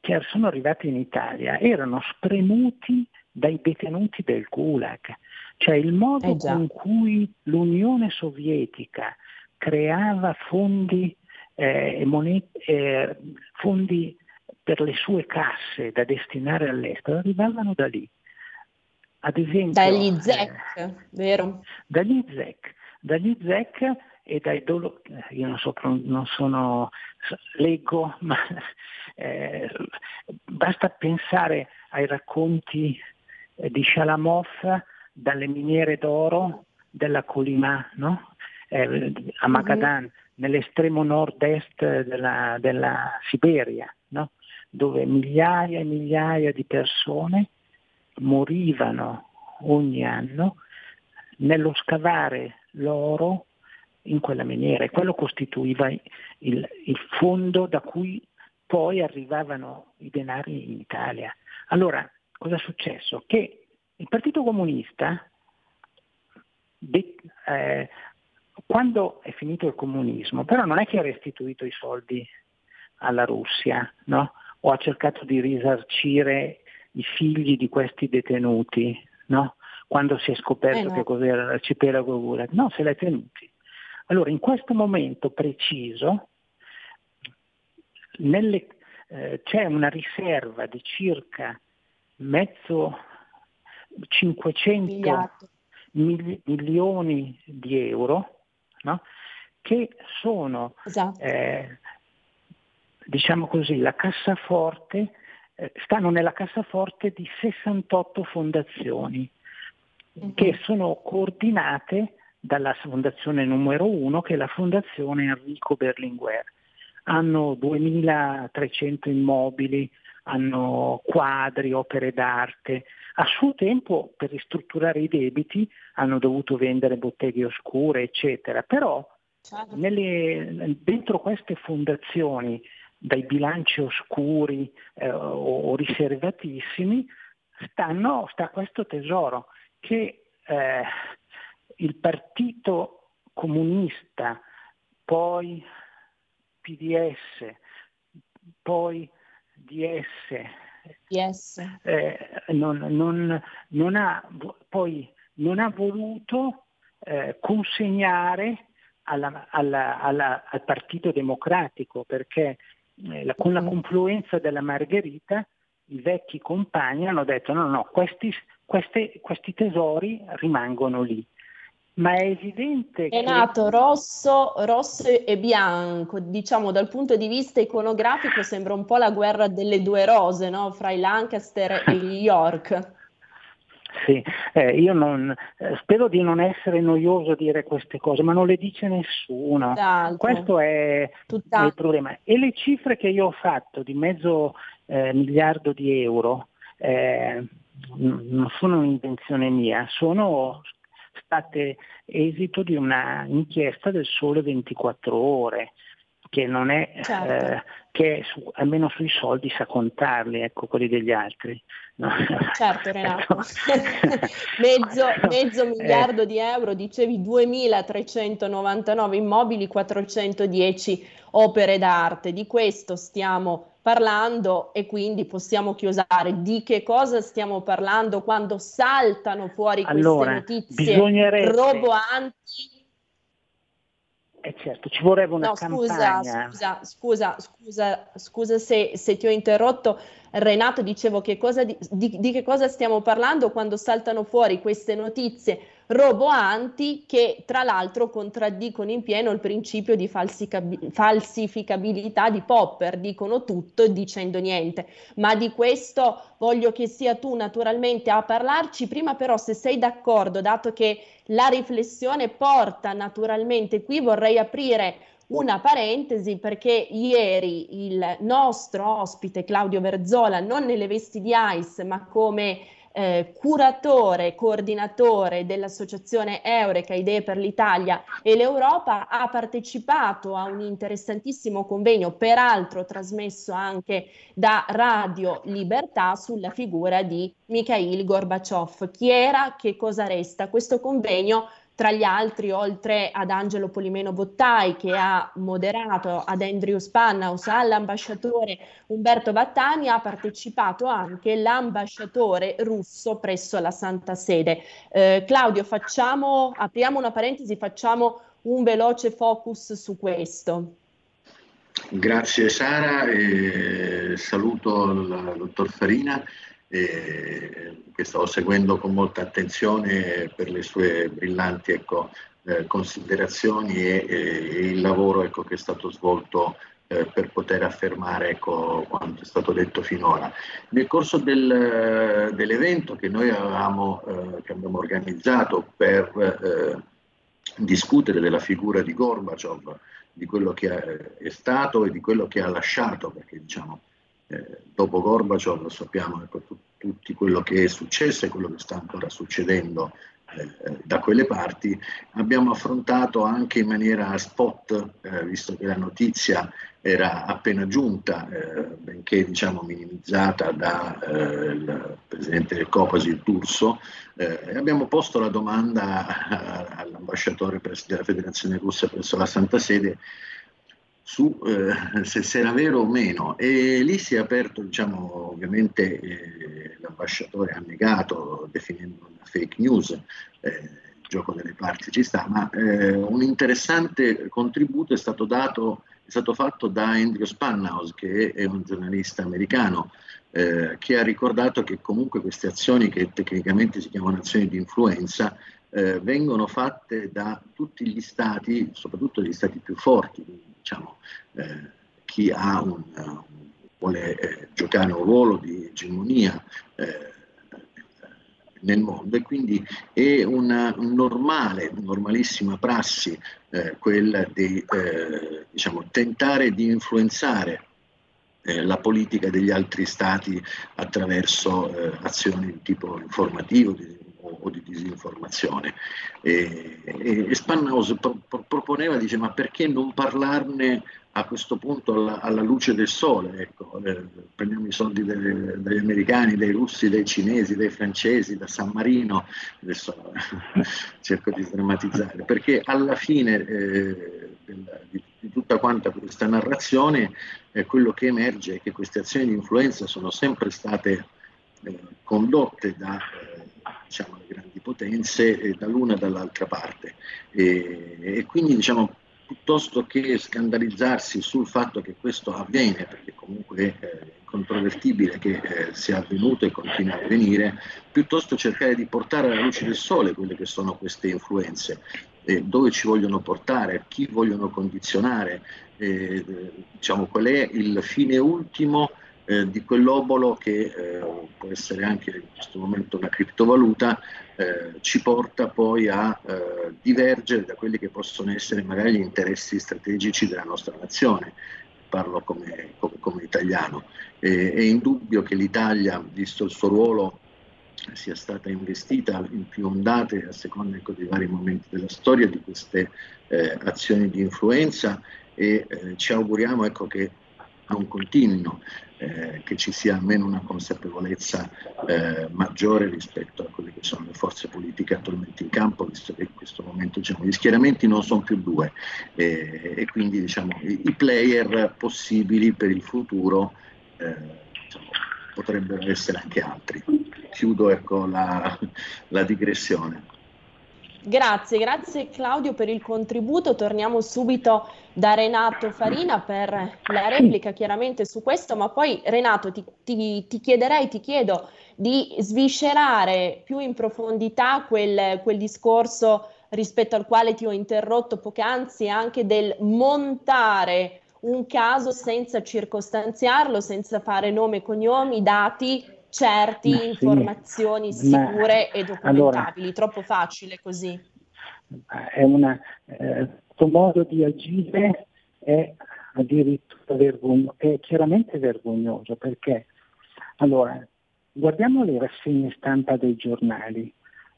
H: che sono arrivati in Italia erano spremuti dai detenuti del Gulag, cioè il modo eh con cui l'Unione Sovietica creava fondi, eh, monete, eh, fondi per le sue casse da destinare all'estero arrivavano da lì. Ad esempio,
C: dagli ZEC,
H: eh,
C: vero?
H: Dagli ZEC dagli ZEC e dai dolori, io non, so, non sono, leggo, ma eh, basta pensare ai racconti eh, di Shalamov dalle miniere d'oro della Colima, no? eh, a Magadan, mm-hmm. nell'estremo nord-est della, della Siberia, no? dove migliaia e migliaia di persone morivano ogni anno nello scavare l'oro in quella miniera e quello costituiva il, il fondo da cui poi arrivavano i denari in Italia. Allora, cosa è successo? Che il Partito Comunista, de, eh, quando è finito il comunismo, però non è che ha restituito i soldi alla Russia, no? o ha cercato di risarcire i figli di questi detenuti, no? Quando si è scoperto eh no. che cos'era l'arcipelago Gulag. No, se l'è tenuti. Allora, in questo momento preciso, nelle, eh, c'è una riserva di circa mezzo 500 mil- milioni di euro no? che sono, esatto. eh, diciamo così, la cassaforte, eh, stanno nella cassaforte di 68 fondazioni mm-hmm. che sono coordinate dalla fondazione numero uno che è la fondazione Enrico Berlinguer. Hanno 2300 immobili, hanno quadri, opere d'arte. A suo tempo per ristrutturare i debiti hanno dovuto vendere botteghe oscure, eccetera, però certo. nelle, dentro queste fondazioni, dai bilanci oscuri eh, o, o, riservatissimi, stanno, sta questo tesoro che eh, il partito comunista, poi PDS, poi DS, yes. eh, non, non, non, ha, poi non ha voluto eh, consegnare alla, alla, alla, al Partito Democratico perché eh, la, con la mm-hmm. confluenza della Margherita i vecchi compagni hanno detto no, no, questi, questi, questi tesori rimangono lì. Ma è evidente
C: è nato rosso, rosso e bianco, diciamo dal punto di vista iconografico sembra un po' la guerra delle due rose, no? fra i Lancaster e gli York.
H: Sì, eh, io non, eh, spero di non essere noioso a dire queste cose, ma non le dice nessuno. Tutt'altro. Questo è, è, il problema. E le cifre che io ho fatto di mezzo eh, miliardo di euro. Eh, non sono un'invenzione mia, sono state esito di una inchiesta del Sole 24 ore che non è certo. eh, che su, almeno sui soldi sa contarli, ecco quelli degli altri.
C: No? Certo Renato, mezzo, mezzo eh. miliardo di euro, dicevi 2.399 immobili, 410 opere d'arte, di questo stiamo parlando e quindi possiamo chiusare. Di che cosa stiamo parlando quando saltano fuori allora, queste notizie roboanti?
H: Eh certo, ci vorrebbe una no,
C: scusa, scusa, scusa, scusa, scusa se, se, ti ho interrotto. Renato, dicevo che cosa di, di, di che cosa stiamo parlando quando saltano fuori queste notizie roboanti che tra l'altro contraddicono in pieno il principio di falsificabilità di Popper, dicono tutto dicendo niente, ma di questo voglio che sia tu naturalmente a parlarci, prima però se sei d'accordo, dato che la riflessione porta naturalmente qui, vorrei aprire una parentesi perché ieri il nostro ospite Claudio Verzola, non nelle vesti di ICE, ma come eh, curatore, coordinatore dell'associazione Eureka Idee per l'Italia e l'Europa, ha partecipato a un interessantissimo convegno, peraltro trasmesso anche da Radio Libertà, sulla figura di Mikhail Gorbaciov. Chi era, che cosa resta? Questo convegno tra gli altri, oltre ad Angelo Polimeno Bottai che ha moderato ad Andrew Spannaus, all'ambasciatore Umberto Battani, ha partecipato anche l'ambasciatore russo presso la Santa Sede. Eh, Claudio, facciamo, apriamo una parentesi, facciamo un veloce focus su questo.
E: Grazie Sara saluto il dottor Farina eh, che stavo seguendo con molta attenzione per le sue brillanti ecco, eh, considerazioni e, e, il lavoro ecco, che è stato svolto eh, per poter affermare ecco, quanto è stato detto finora. Nel corso del, dell'evento che noi avevamo, eh, che abbiamo organizzato per eh, discutere della figura di Gorbaciov, di quello che è stato e di quello che ha lasciato, perché diciamo, eh, dopo Gorbaciov sappiamo ecco, tu, tutti quello che è successo e quello che sta ancora succedendo eh, da quelle parti, abbiamo affrontato anche in maniera spot, eh, visto che la notizia era appena giunta, eh, benché diciamo, minimizzata dal eh, presidente del Copasi Turso, eh, abbiamo posto la domanda all'ambasciatore della Federazione Russa presso la Santa Sede su eh, se, se, era vero o meno. E lì si è aperto, diciamo, ovviamente eh, l'ambasciatore ha negato definendo una fake news, eh, il gioco delle parti ci sta, ma eh, un interessante contributo è stato dato, è stato fatto da Andrew Spanhaus che è un giornalista americano eh, che ha ricordato che comunque queste azioni che tecnicamente si chiamano azioni di influenza eh, vengono fatte da tutti gli stati, soprattutto gli stati più forti, diciamo, eh, chi un, un, vuole eh, giocare un ruolo di egemonia eh, nel mondo e quindi è una normale, normalissima prassi eh, quella di eh, diciamo, tentare di influenzare eh, la politica degli altri stati attraverso azioni di tipo informativo, di o di disinformazione. E, e, Spanhaus pro, pro, proponeva, dice, ma perché non parlarne a questo punto alla, alla luce del sole? Ecco, eh, prendiamo i soldi delle, dagli americani, dai russi, dai cinesi, dai francesi, da San Marino, adesso cerco di drammatizzare, perché alla fine eh, del, di, di, tutta quanta questa narrazione eh, quello che emerge è che queste azioni di influenza sono sempre state eh, condotte da eh, diciamo, le grandi potenze eh, dall'una e dall'altra parte. E, e quindi diciamo, piuttosto che scandalizzarsi sul fatto che questo avviene, perché comunque è incontrovertibile che eh, sia avvenuto e continua a avvenire, piuttosto cercare di portare alla luce del sole quelle che sono queste influenze, eh, dove ci vogliono portare, chi vogliono condizionare, eh, diciamo, qual è il fine ultimo eh, di quell'obolo che eh, può essere anche in questo momento una criptovaluta, eh, ci porta poi a eh, divergere da quelli che possono essere magari gli interessi strategici della nostra nazione. Parlo come, come, come italiano. è indubbio che l'Italia, visto il suo ruolo sia stata investita in più ondate a seconda ecco, dei vari momenti della storia di queste eh, azioni di influenza e eh, ci auguriamo ecco, che non continuino eh, che ci sia almeno una consapevolezza eh, maggiore rispetto a quelle che sono le forze politiche attualmente in campo, visto che in questo momento diciamo, gli schieramenti non sono più due eh, e quindi diciamo, i, i, player possibili per il futuro eh, diciamo, potrebbero essere anche altri. Chiudo ecco, la, la digressione.
C: Grazie, grazie Claudio per il contributo. Torniamo subito da Renato Farina per la replica chiaramente su questo, ma poi Renato ti, ti, ti chiederei, ti chiedo di sviscerare più in profondità quel, quel discorso rispetto al quale ti ho interrotto poc'anzi, anche del montare un caso senza circostanziarlo, senza fare nome, cognomi, dati certi, ma informazioni sì, sicure e documentabili. Allora, Troppo facile così.
H: È una, eh, questo modo di agire è addirittura vergognoso, è chiaramente vergognoso perché allora guardiamo le rassegne stampa dei giornali.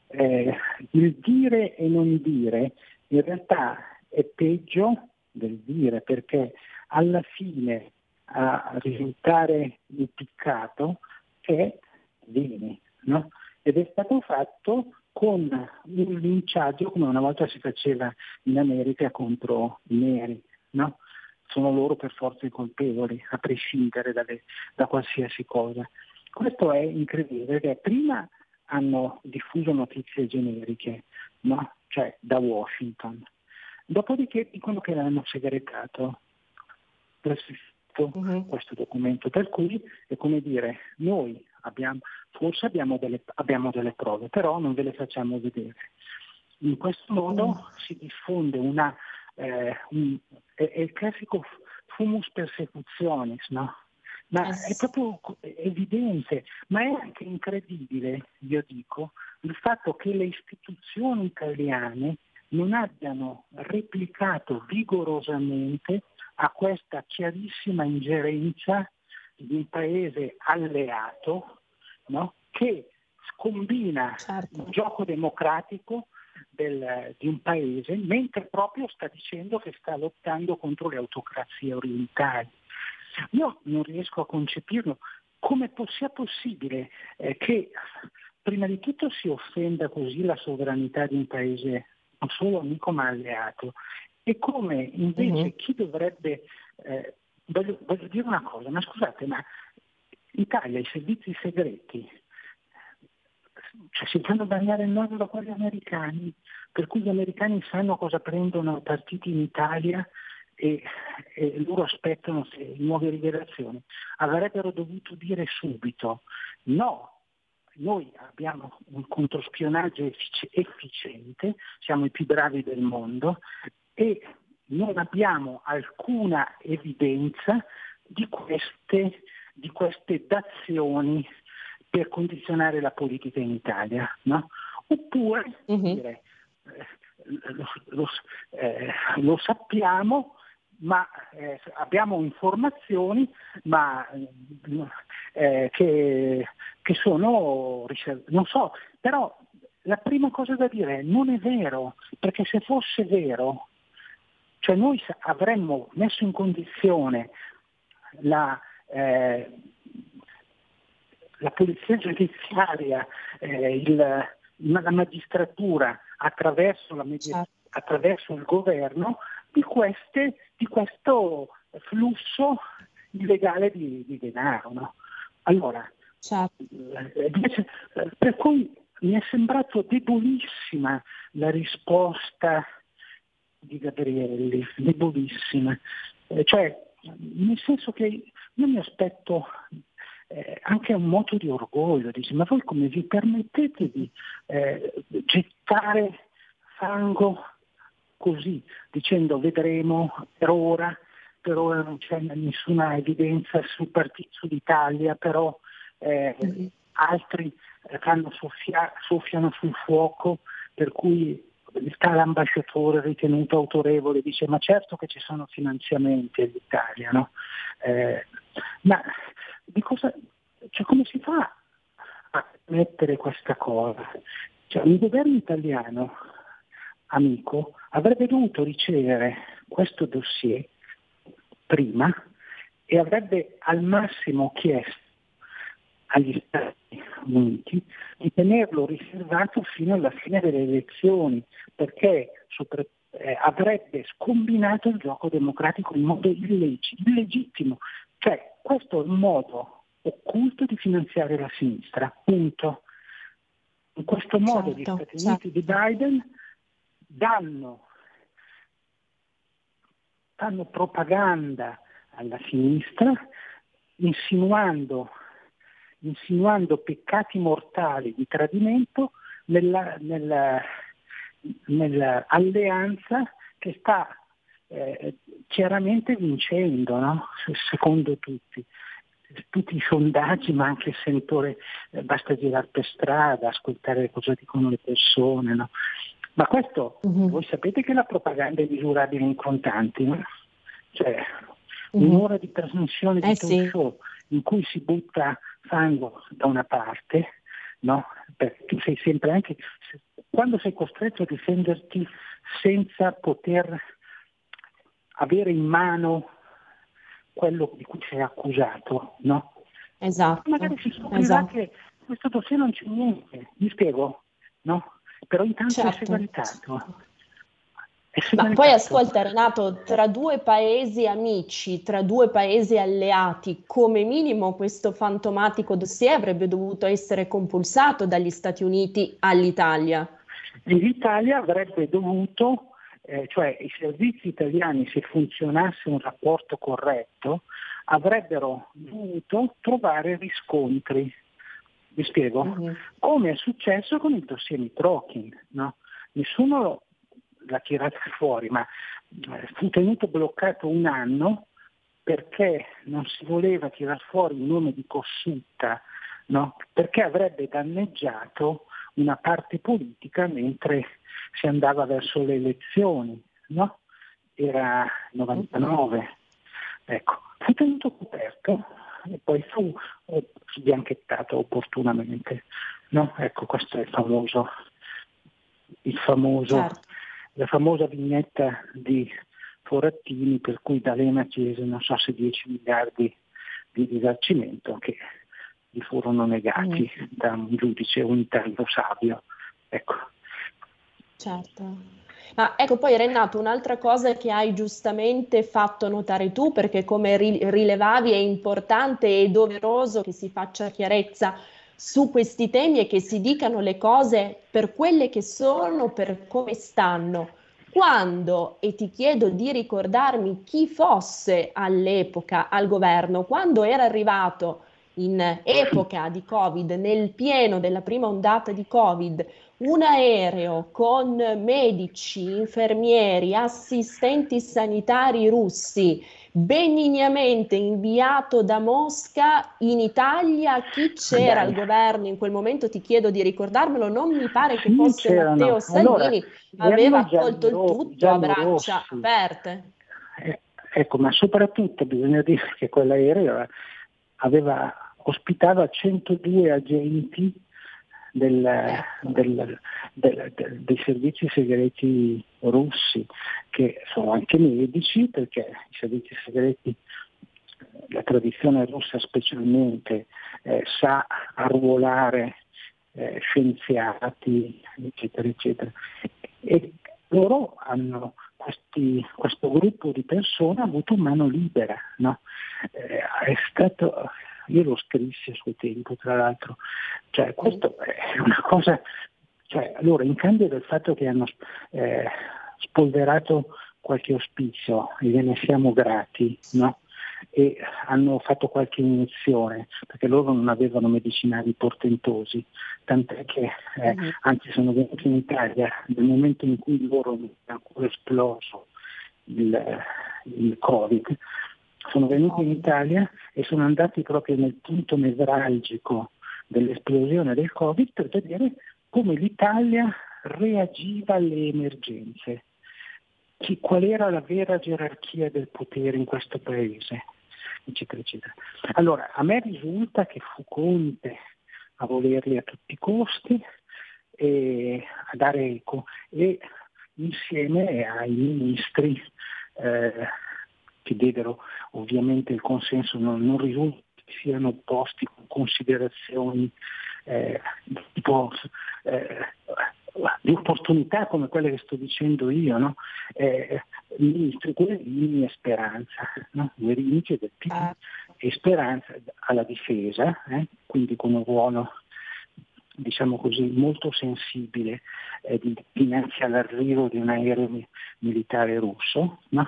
H: Eh, il dire e non dire in realtà è peggio del dire perché alla fine a risultare impiccato è Dini, no? ed è stato fatto con un linciaggio come una volta si faceva in America contro i neri. No? Sono loro per forza i colpevoli, a prescindere dalle, da qualsiasi cosa. Questo è incredibile perché prima hanno diffuso notizie generiche, no? cioè da Washington, dopodiché dicono che l'hanno segretato uh-huh. questo documento, per cui è come dire noi abbiamo, forse abbiamo delle, abbiamo delle prove, però non ve le facciamo vedere. In questo modo mm. si diffonde una, eh, un, è, è, il classico fumus persecutionis, no? Ma è proprio evidente, ma è anche incredibile, io dico, il fatto che le istituzioni italiane non abbiano replicato vigorosamente a questa chiarissima ingerenza di un paese alleato no? che scombina certo. il gioco democratico del, di un paese mentre proprio sta dicendo che sta lottando contro le autocrazie orientali. Io non riesco a concepirlo come sia possibile eh, che prima di tutto si offenda così la sovranità di un paese non solo amico ma alleato e come invece mm-hmm. chi dovrebbe, eh, voglio, voglio, dire una cosa, ma scusate, ma Italia i servizi segreti cioè, si fanno bagnare il nord da quelli americani, per cui gli americani sanno cosa prendono partiti in Italia e, e loro aspettano nuove rivelazioni. Avrebbero dovuto dire subito no, noi abbiamo un controspionaggio effic- efficiente, siamo i più bravi del mondo e non abbiamo alcuna evidenza di queste, di queste dazioni per condizionare la politica in Italia. No? Oppure uh-huh. dire, eh, lo, lo, eh, lo, sappiamo, ma eh, abbiamo informazioni ma, eh, che, che, sono riservate. Non so, però la prima cosa da dire è non è vero, perché se fosse vero, cioè noi avremmo messo in condizione la, eh, la polizia giudiziaria, eh, il, la magistratura attraverso, la media, certo. attraverso il governo di, queste, di, questo flusso illegale di, di denaro. No? Allora, certo. Eh, per cui mi è sembrato debolissima la risposta di Gabrielli, debolissima. Eh, cioè, nel senso che io mi aspetto eh, anche un moto di orgoglio, dice, ma voi come vi permettete di eh, gettare fango così, dicendo vedremo per ora, per ora non c'è nessuna evidenza sul partito sull'Italia, però eh, mm-hmm. altri fanno soffia, soffiano sul fuoco, per cui il tale ambasciatore ritenuto autorevole dice ma certo che ci sono finanziamenti all'Italia, no? eh, ma cosa, cioè, come si fa a mettere questa cosa? Cioè, un governo italiano amico avrebbe dovuto ricevere questo dossier prima e avrebbe al massimo chiesto agli Stati Uniti di tenerlo riservato fino alla fine delle elezioni, perché eh, avrebbe scombinato il gioco democratico in modo illeg- illegittimo. Cioè, questo è un modo occulto di finanziare la sinistra, punto. In questo modo certo, gli Stati Uniti certo. di Biden danno, danno propaganda alla sinistra insinuando insinuando peccati mortali di tradimento nella, nella, nell'alleanza che sta eh, chiaramente vincendo, no? secondo tutti. Tutti i sondaggi, ma anche il sentore, eh, basta girare per strada, ascoltare cosa dicono le persone. No? Ma questo, uh-huh. voi sapete che la propaganda è misurabile in contanti, no? Cioè, uh-huh. un'ora di trasmissione di eh, talk sì. show in cui si butta fango da una parte, no? Perché tu sei sempre anche, quando sei costretto a difenderti senza poter avere in mano quello di cui sei accusato, no?
C: Esatto.
H: Magari si scoprirà esatto. che questo dossier non c'è niente, mi spiego, no? Però intanto certo. è segretato.
C: Ma poi ascolta Renato, tra due paesi amici, tra due paesi alleati, come minimo questo fantomatico dossier avrebbe dovuto essere compulsato dagli Stati Uniti all'Italia.
H: L'Italia avrebbe dovuto, eh, cioè i servizi italiani se funzionasse un rapporto corretto, avrebbero dovuto trovare riscontri. Mi spiego? Mm-hmm. Come è successo con il dossier Mitrokin, no? nessuno l'ha tirata fuori, ma eh, fu tenuto bloccato un anno perché non si voleva tirare fuori il nome di Cossutta, no? perché avrebbe danneggiato una parte politica mentre si andava verso le elezioni, no? era 99. Ecco, fu tenuto coperto e poi fu sbianchettato opportunamente. No? Ecco, questo è il famoso, il famoso certo. La famosa vignetta di Forattini per cui D'Alema chiese non so se 10 miliardi di risarcimento che gli furono negati mm. da un giudice unitario savio. Ecco.
C: Certo. Ma ecco poi Renato, un'altra cosa che hai giustamente fatto notare tu, perché come rilevavi è importante e doveroso che si faccia chiarezza su questi temi e che si dicano le cose per quelle che sono, per come stanno. Quando, e ti chiedo di ricordarmi chi fosse all'epoca al governo, quando era arrivato in epoca di Covid, nel pieno della prima ondata di Covid, un aereo con medici, infermieri, assistenti sanitari russi benignamente inviato da Mosca in Italia. Chi c'era al governo in quel momento? Ti chiedo di ricordarmelo. Non mi pare che fosse Matteo Salvini, allora, aveva accolto il tutto a braccia Rossi. aperte.
H: Eh, ecco, ma soprattutto bisogna dire che quell'aereo aveva, ospitava 102 agenti del, del, del, dei servizi segreti russi, che sono anche medici, perché i servizi segreti, la tradizione russa specialmente, eh, sa arruolare eh, scienziati, eccetera, eccetera. E loro hanno questi, questo gruppo di persone ha avuto mano libera. No? Eh, è stato, io lo scrissi a suo tempo, tra l'altro, cioè, questo è una cosa, cioè, allora in cambio del fatto che hanno eh, spolverato qualche ospizio e gliene siamo grati, no? e hanno fatto qualche iniezione, perché loro non avevano medicinali portentosi, tant'è che eh, mm-hmm. anzi sono venuti in Italia nel momento in cui loro hanno ancora esploso il, il Covid, sono venuti in Italia e sono andati proprio nel punto nevralgico dell'esplosione del Covid per vedere come l'Italia reagiva alle emergenze, chi, qual era la vera gerarchia del potere in questo paese, eccetera, eccetera. Allora, a me risulta che fu Conte a volerli a tutti i costi e a dare eco e insieme ai ministri eh, che diedero ovviamente il consenso non, non risulta che siano posti con considerazioni eh, tipo, eh, di opportunità come quelle che sto dicendo io, no? eh, ministri Guerini e Speranza, no? Guerini che del PD ah. e Speranza alla difesa, eh? quindi con un ruolo diciamo così, molto sensibile eh, dinanzi all'arrivo di un aereo militare russo, no?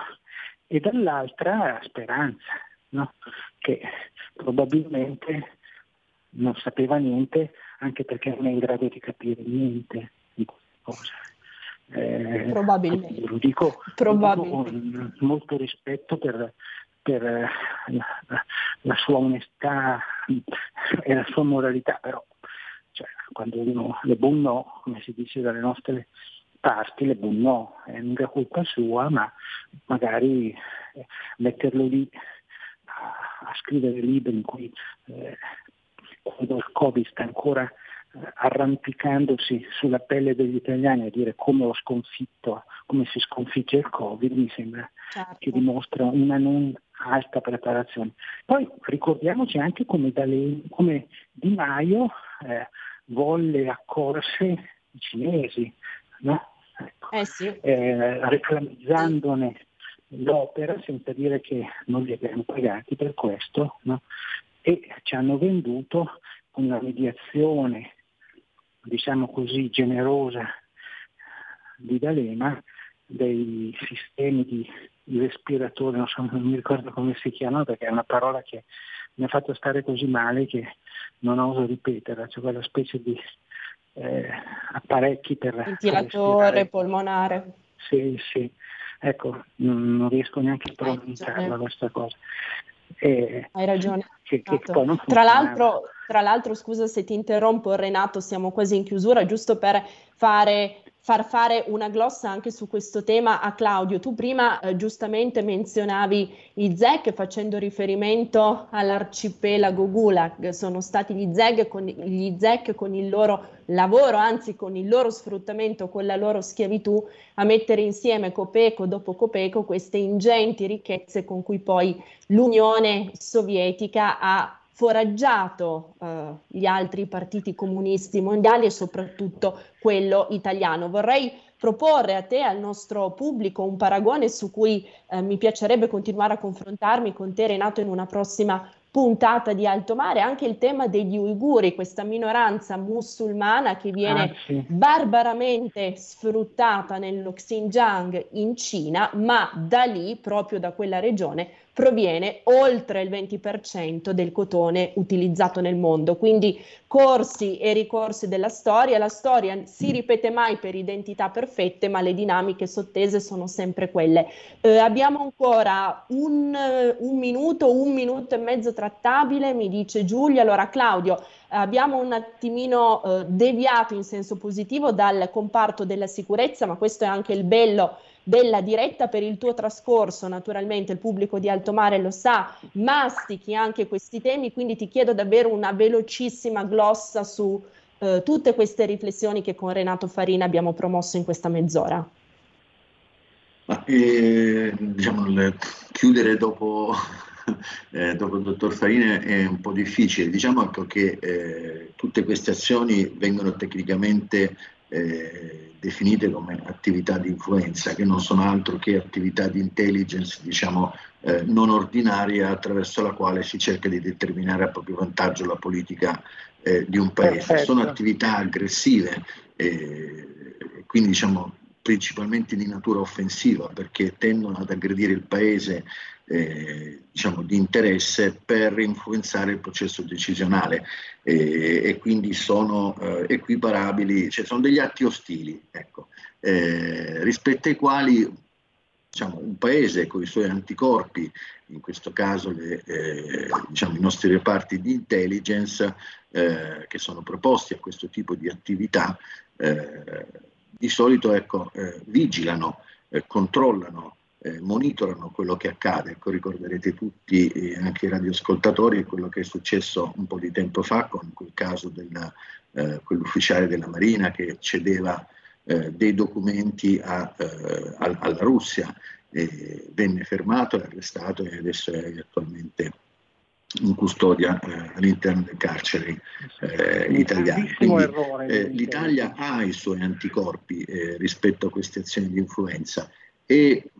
H: E dall'altra Speranza, no? che probabilmente non sapeva niente anche perché non è in grado di capire niente di queste cose.
C: Eh, Probabilmente.
H: Lo dico, Probabilmente. Con molto rispetto per, per la, la, sua onestà e la sua moralità, però cioè, quando uno le buon no, come si dice dalle nostre parti, le buon no, è mica colpa sua, ma magari eh, metterlo lì a, a, scrivere libri in cui eh, quando il Covid sta ancora eh, arrampicandosi sulla pelle degli italiani a dire come ho sconfitto, come si sconfigge il Covid, mi sembra certo. che dimostra una non alta preparazione. Poi ricordiamoci anche come, D'Ale, come Di Maio eh, volle accorse i cinesi, no? Ecco. eh sì. eh, reclamizzandone l'opera senza dire che non li abbiamo pagati per questo, no? e ci hanno venduto una mediazione, diciamo così, generosa di D'Alema dei sistemi di, respiratori, non, so, non mi ricordo come si chiamano perché è una parola che mi ha fatto stare così male che non oso ripeterla, cioè quella specie di eh, apparecchi per...
C: Ventilatore polmonare.
H: Sì, sì. Ecco, non riesco neanche a pronunciarla questa cosa.
C: E, Hai ragione. Che, che tra, l'altro, tra l'altro, scusa se ti interrompo Renato, siamo quasi in chiusura, giusto per fare far fare una glossa anche su questo tema a Claudio. Tu prima eh, giustamente menzionavi i ZEC facendo riferimento all'arcipelago Gulag, sono stati gli ZEC, con, con il loro lavoro, anzi con il loro sfruttamento, con la loro schiavitù, a mettere insieme copeco dopo copeco queste ingenti ricchezze con cui poi l'Unione Sovietica ha foraggiato eh, gli altri partiti comunisti mondiali e soprattutto quello italiano. Vorrei proporre a te, al nostro pubblico, un paragone su cui eh, mi piacerebbe continuare a confrontarmi con te, Renato, in una prossima puntata di Alto Mare, anche il tema degli uiguri, questa minoranza musulmana che viene ah, sì. barbaramente sfruttata nello Xinjiang in Cina, ma da lì, proprio da quella regione, proviene oltre il 20% del cotone utilizzato nel mondo. Quindi corsi e ricorsi della storia, la storia si ripete mai per identità perfette, ma le dinamiche sottese sono sempre quelle. Eh, abbiamo ancora un, un minuto, un minuto e mezzo trattabile, mi dice Giulia. Allora Claudio, abbiamo un attimino eh, deviato in senso positivo dal comparto della sicurezza, ma questo è anche il bello della diretta per il tuo trascorso, naturalmente il pubblico di Alto Mare lo sa, mastichi anche questi temi, quindi ti chiedo davvero una velocissima glossa su eh, tutte queste riflessioni che con Renato Farina abbiamo promosso in questa mezz'ora.
E: Ma, eh, diciamo, chiudere dopo, eh, dopo, il dottor Farina è un po' difficile. Diciamo ecco che eh, tutte queste azioni vengono tecnicamente eh, definite come attività di influenza, che non sono altro che attività di intelligence, diciamo, eh, non ordinaria attraverso la quale si cerca di determinare a proprio vantaggio la politica eh, di un paese. Perfetto. Sono attività aggressive, eh, quindi diciamo principalmente di natura offensiva, perché tendono ad aggredire il paese eh, diciamo, di interesse per influenzare il processo decisionale. Eh, e quindi sono eh, equiparabili, cioè sono degli atti ostili ecco, eh, rispetto ai quali diciamo, un paese con i suoi anticorpi, in questo caso le, eh, diciamo, i nostri reparti di intelligence eh, che sono proposti a questo tipo di attività, di solito ecco, vigilano, controllano eh, monitorano quello che accade. Ecco, ricorderete tutti, eh, anche i radioascoltatori, quello che è successo un po' di tempo fa con quel caso del, eh, quell'ufficiale della Marina che cedeva eh, dei documenti a, eh, alla Russia. venne fermato, arrestato e adesso è attualmente in custodia eh, all'interno dei carceri eh, italiani. Quindi, eh, L'Italia ha i suoi anticorpi rispetto a queste azioni di influenza e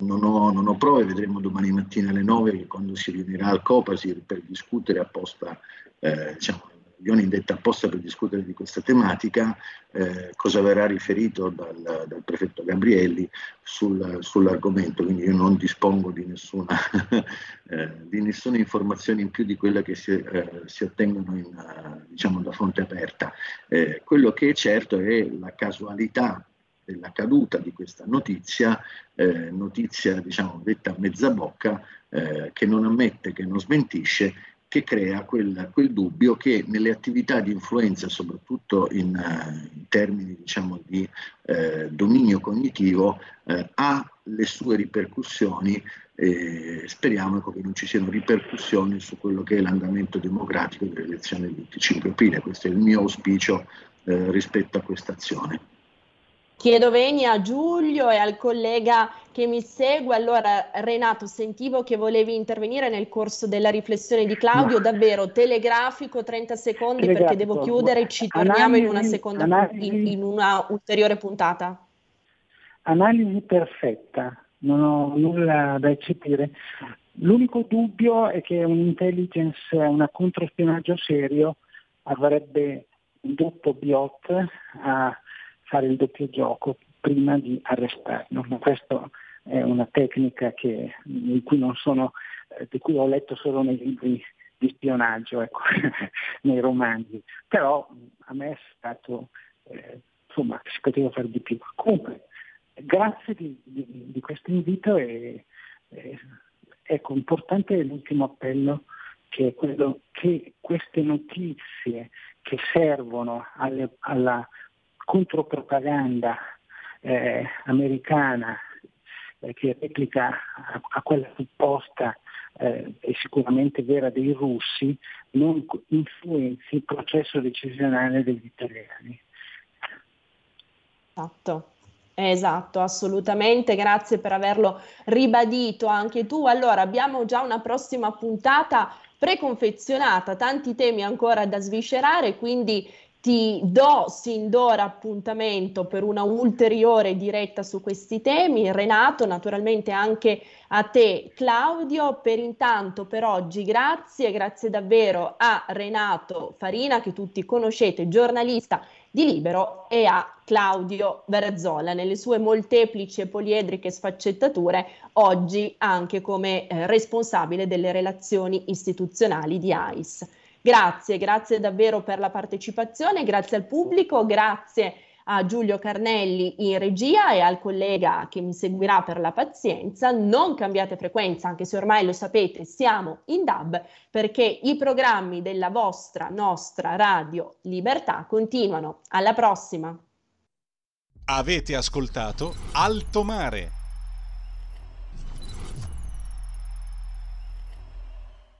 E: non ho, non ho, prove, vedremo domani mattina alle 9 quando si riunirà al Copasir per discutere apposta, eh, diciamo, riunione indetta apposta per discutere di questa tematica, eh, cosa verrà riferito dal, dal prefetto Gabrielli sul, sull'argomento, quindi io non dispongo di nessuna, eh, di nessuna, informazione in più di quella che si, eh, si ottengono in, diciamo, da fonte aperta. Eh, quello che è certo è la casualità della caduta di questa notizia, eh, notizia diciamo detta a mezza bocca, eh, che non ammette, che non smentisce, che crea quel, quel, dubbio che nelle attività di influenza, soprattutto in, uh, in termini diciamo, di uh, dominio cognitivo, uh, ha le sue ripercussioni e speriamo ecco, che non ci siano ripercussioni su quello che è l'andamento democratico delle elezioni del 25 aprile. Questo è il mio auspicio rispetto a questa azione.
C: Chiedo veni a Giulio e al collega che mi segue. Allora, Renato, sentivo che volevi intervenire nel corso della riflessione di Claudio, no. davvero telegrafico, 30 secondi telegrafico. perché devo chiudere, ci torniamo analisi, in una seconda analisi, in, in una ulteriore puntata.
H: Analisi perfetta, non ho nulla da eccepire. L'unico dubbio è che un'intelligence, un controspionaggio serio avrebbe indotto Biot a fare il doppio gioco prima di arrestarlo. Ma questa è una tecnica che, di, cui sono, eh, di cui ho letto solo nei libri di spionaggio ecco, nei romanzi, però a me è stato, eh, insomma, si poteva fare di più. Comunque, grazie di, di, di questo invito e, e ecco, importante l'ultimo appello che è quello che queste notizie che servono alle, alla contropropaganda eh, americana eh, che replica a, a quella supposta eh, e sicuramente vera dei russi, non influenzi il processo decisionale degli italiani.
C: Esatto. Esatto, assolutamente, grazie per averlo ribadito anche tu. Allora, abbiamo già una prossima puntata preconfezionata, tanti temi ancora da sviscerare, quindi ti do sin d'ora appuntamento per una ulteriore diretta su questi temi. Renato, naturalmente anche a te Claudio. Per intanto per oggi grazie, grazie davvero a Renato Farina che tutti conoscete, giornalista di Libero e a Claudio Verzola nelle sue molteplici e poliedriche sfaccettature, oggi anche come eh, responsabile delle relazioni istituzionali di AIS. Grazie, grazie davvero per la partecipazione, grazie al pubblico, grazie a Giulio Carnelli in regia e al collega che mi seguirà per la pazienza. Non cambiate frequenza, anche se ormai lo sapete, siamo in DAB perché i programmi della vostra, nostra Radio Libertà continuano. Alla prossima.
A: Avete ascoltato Alto Mare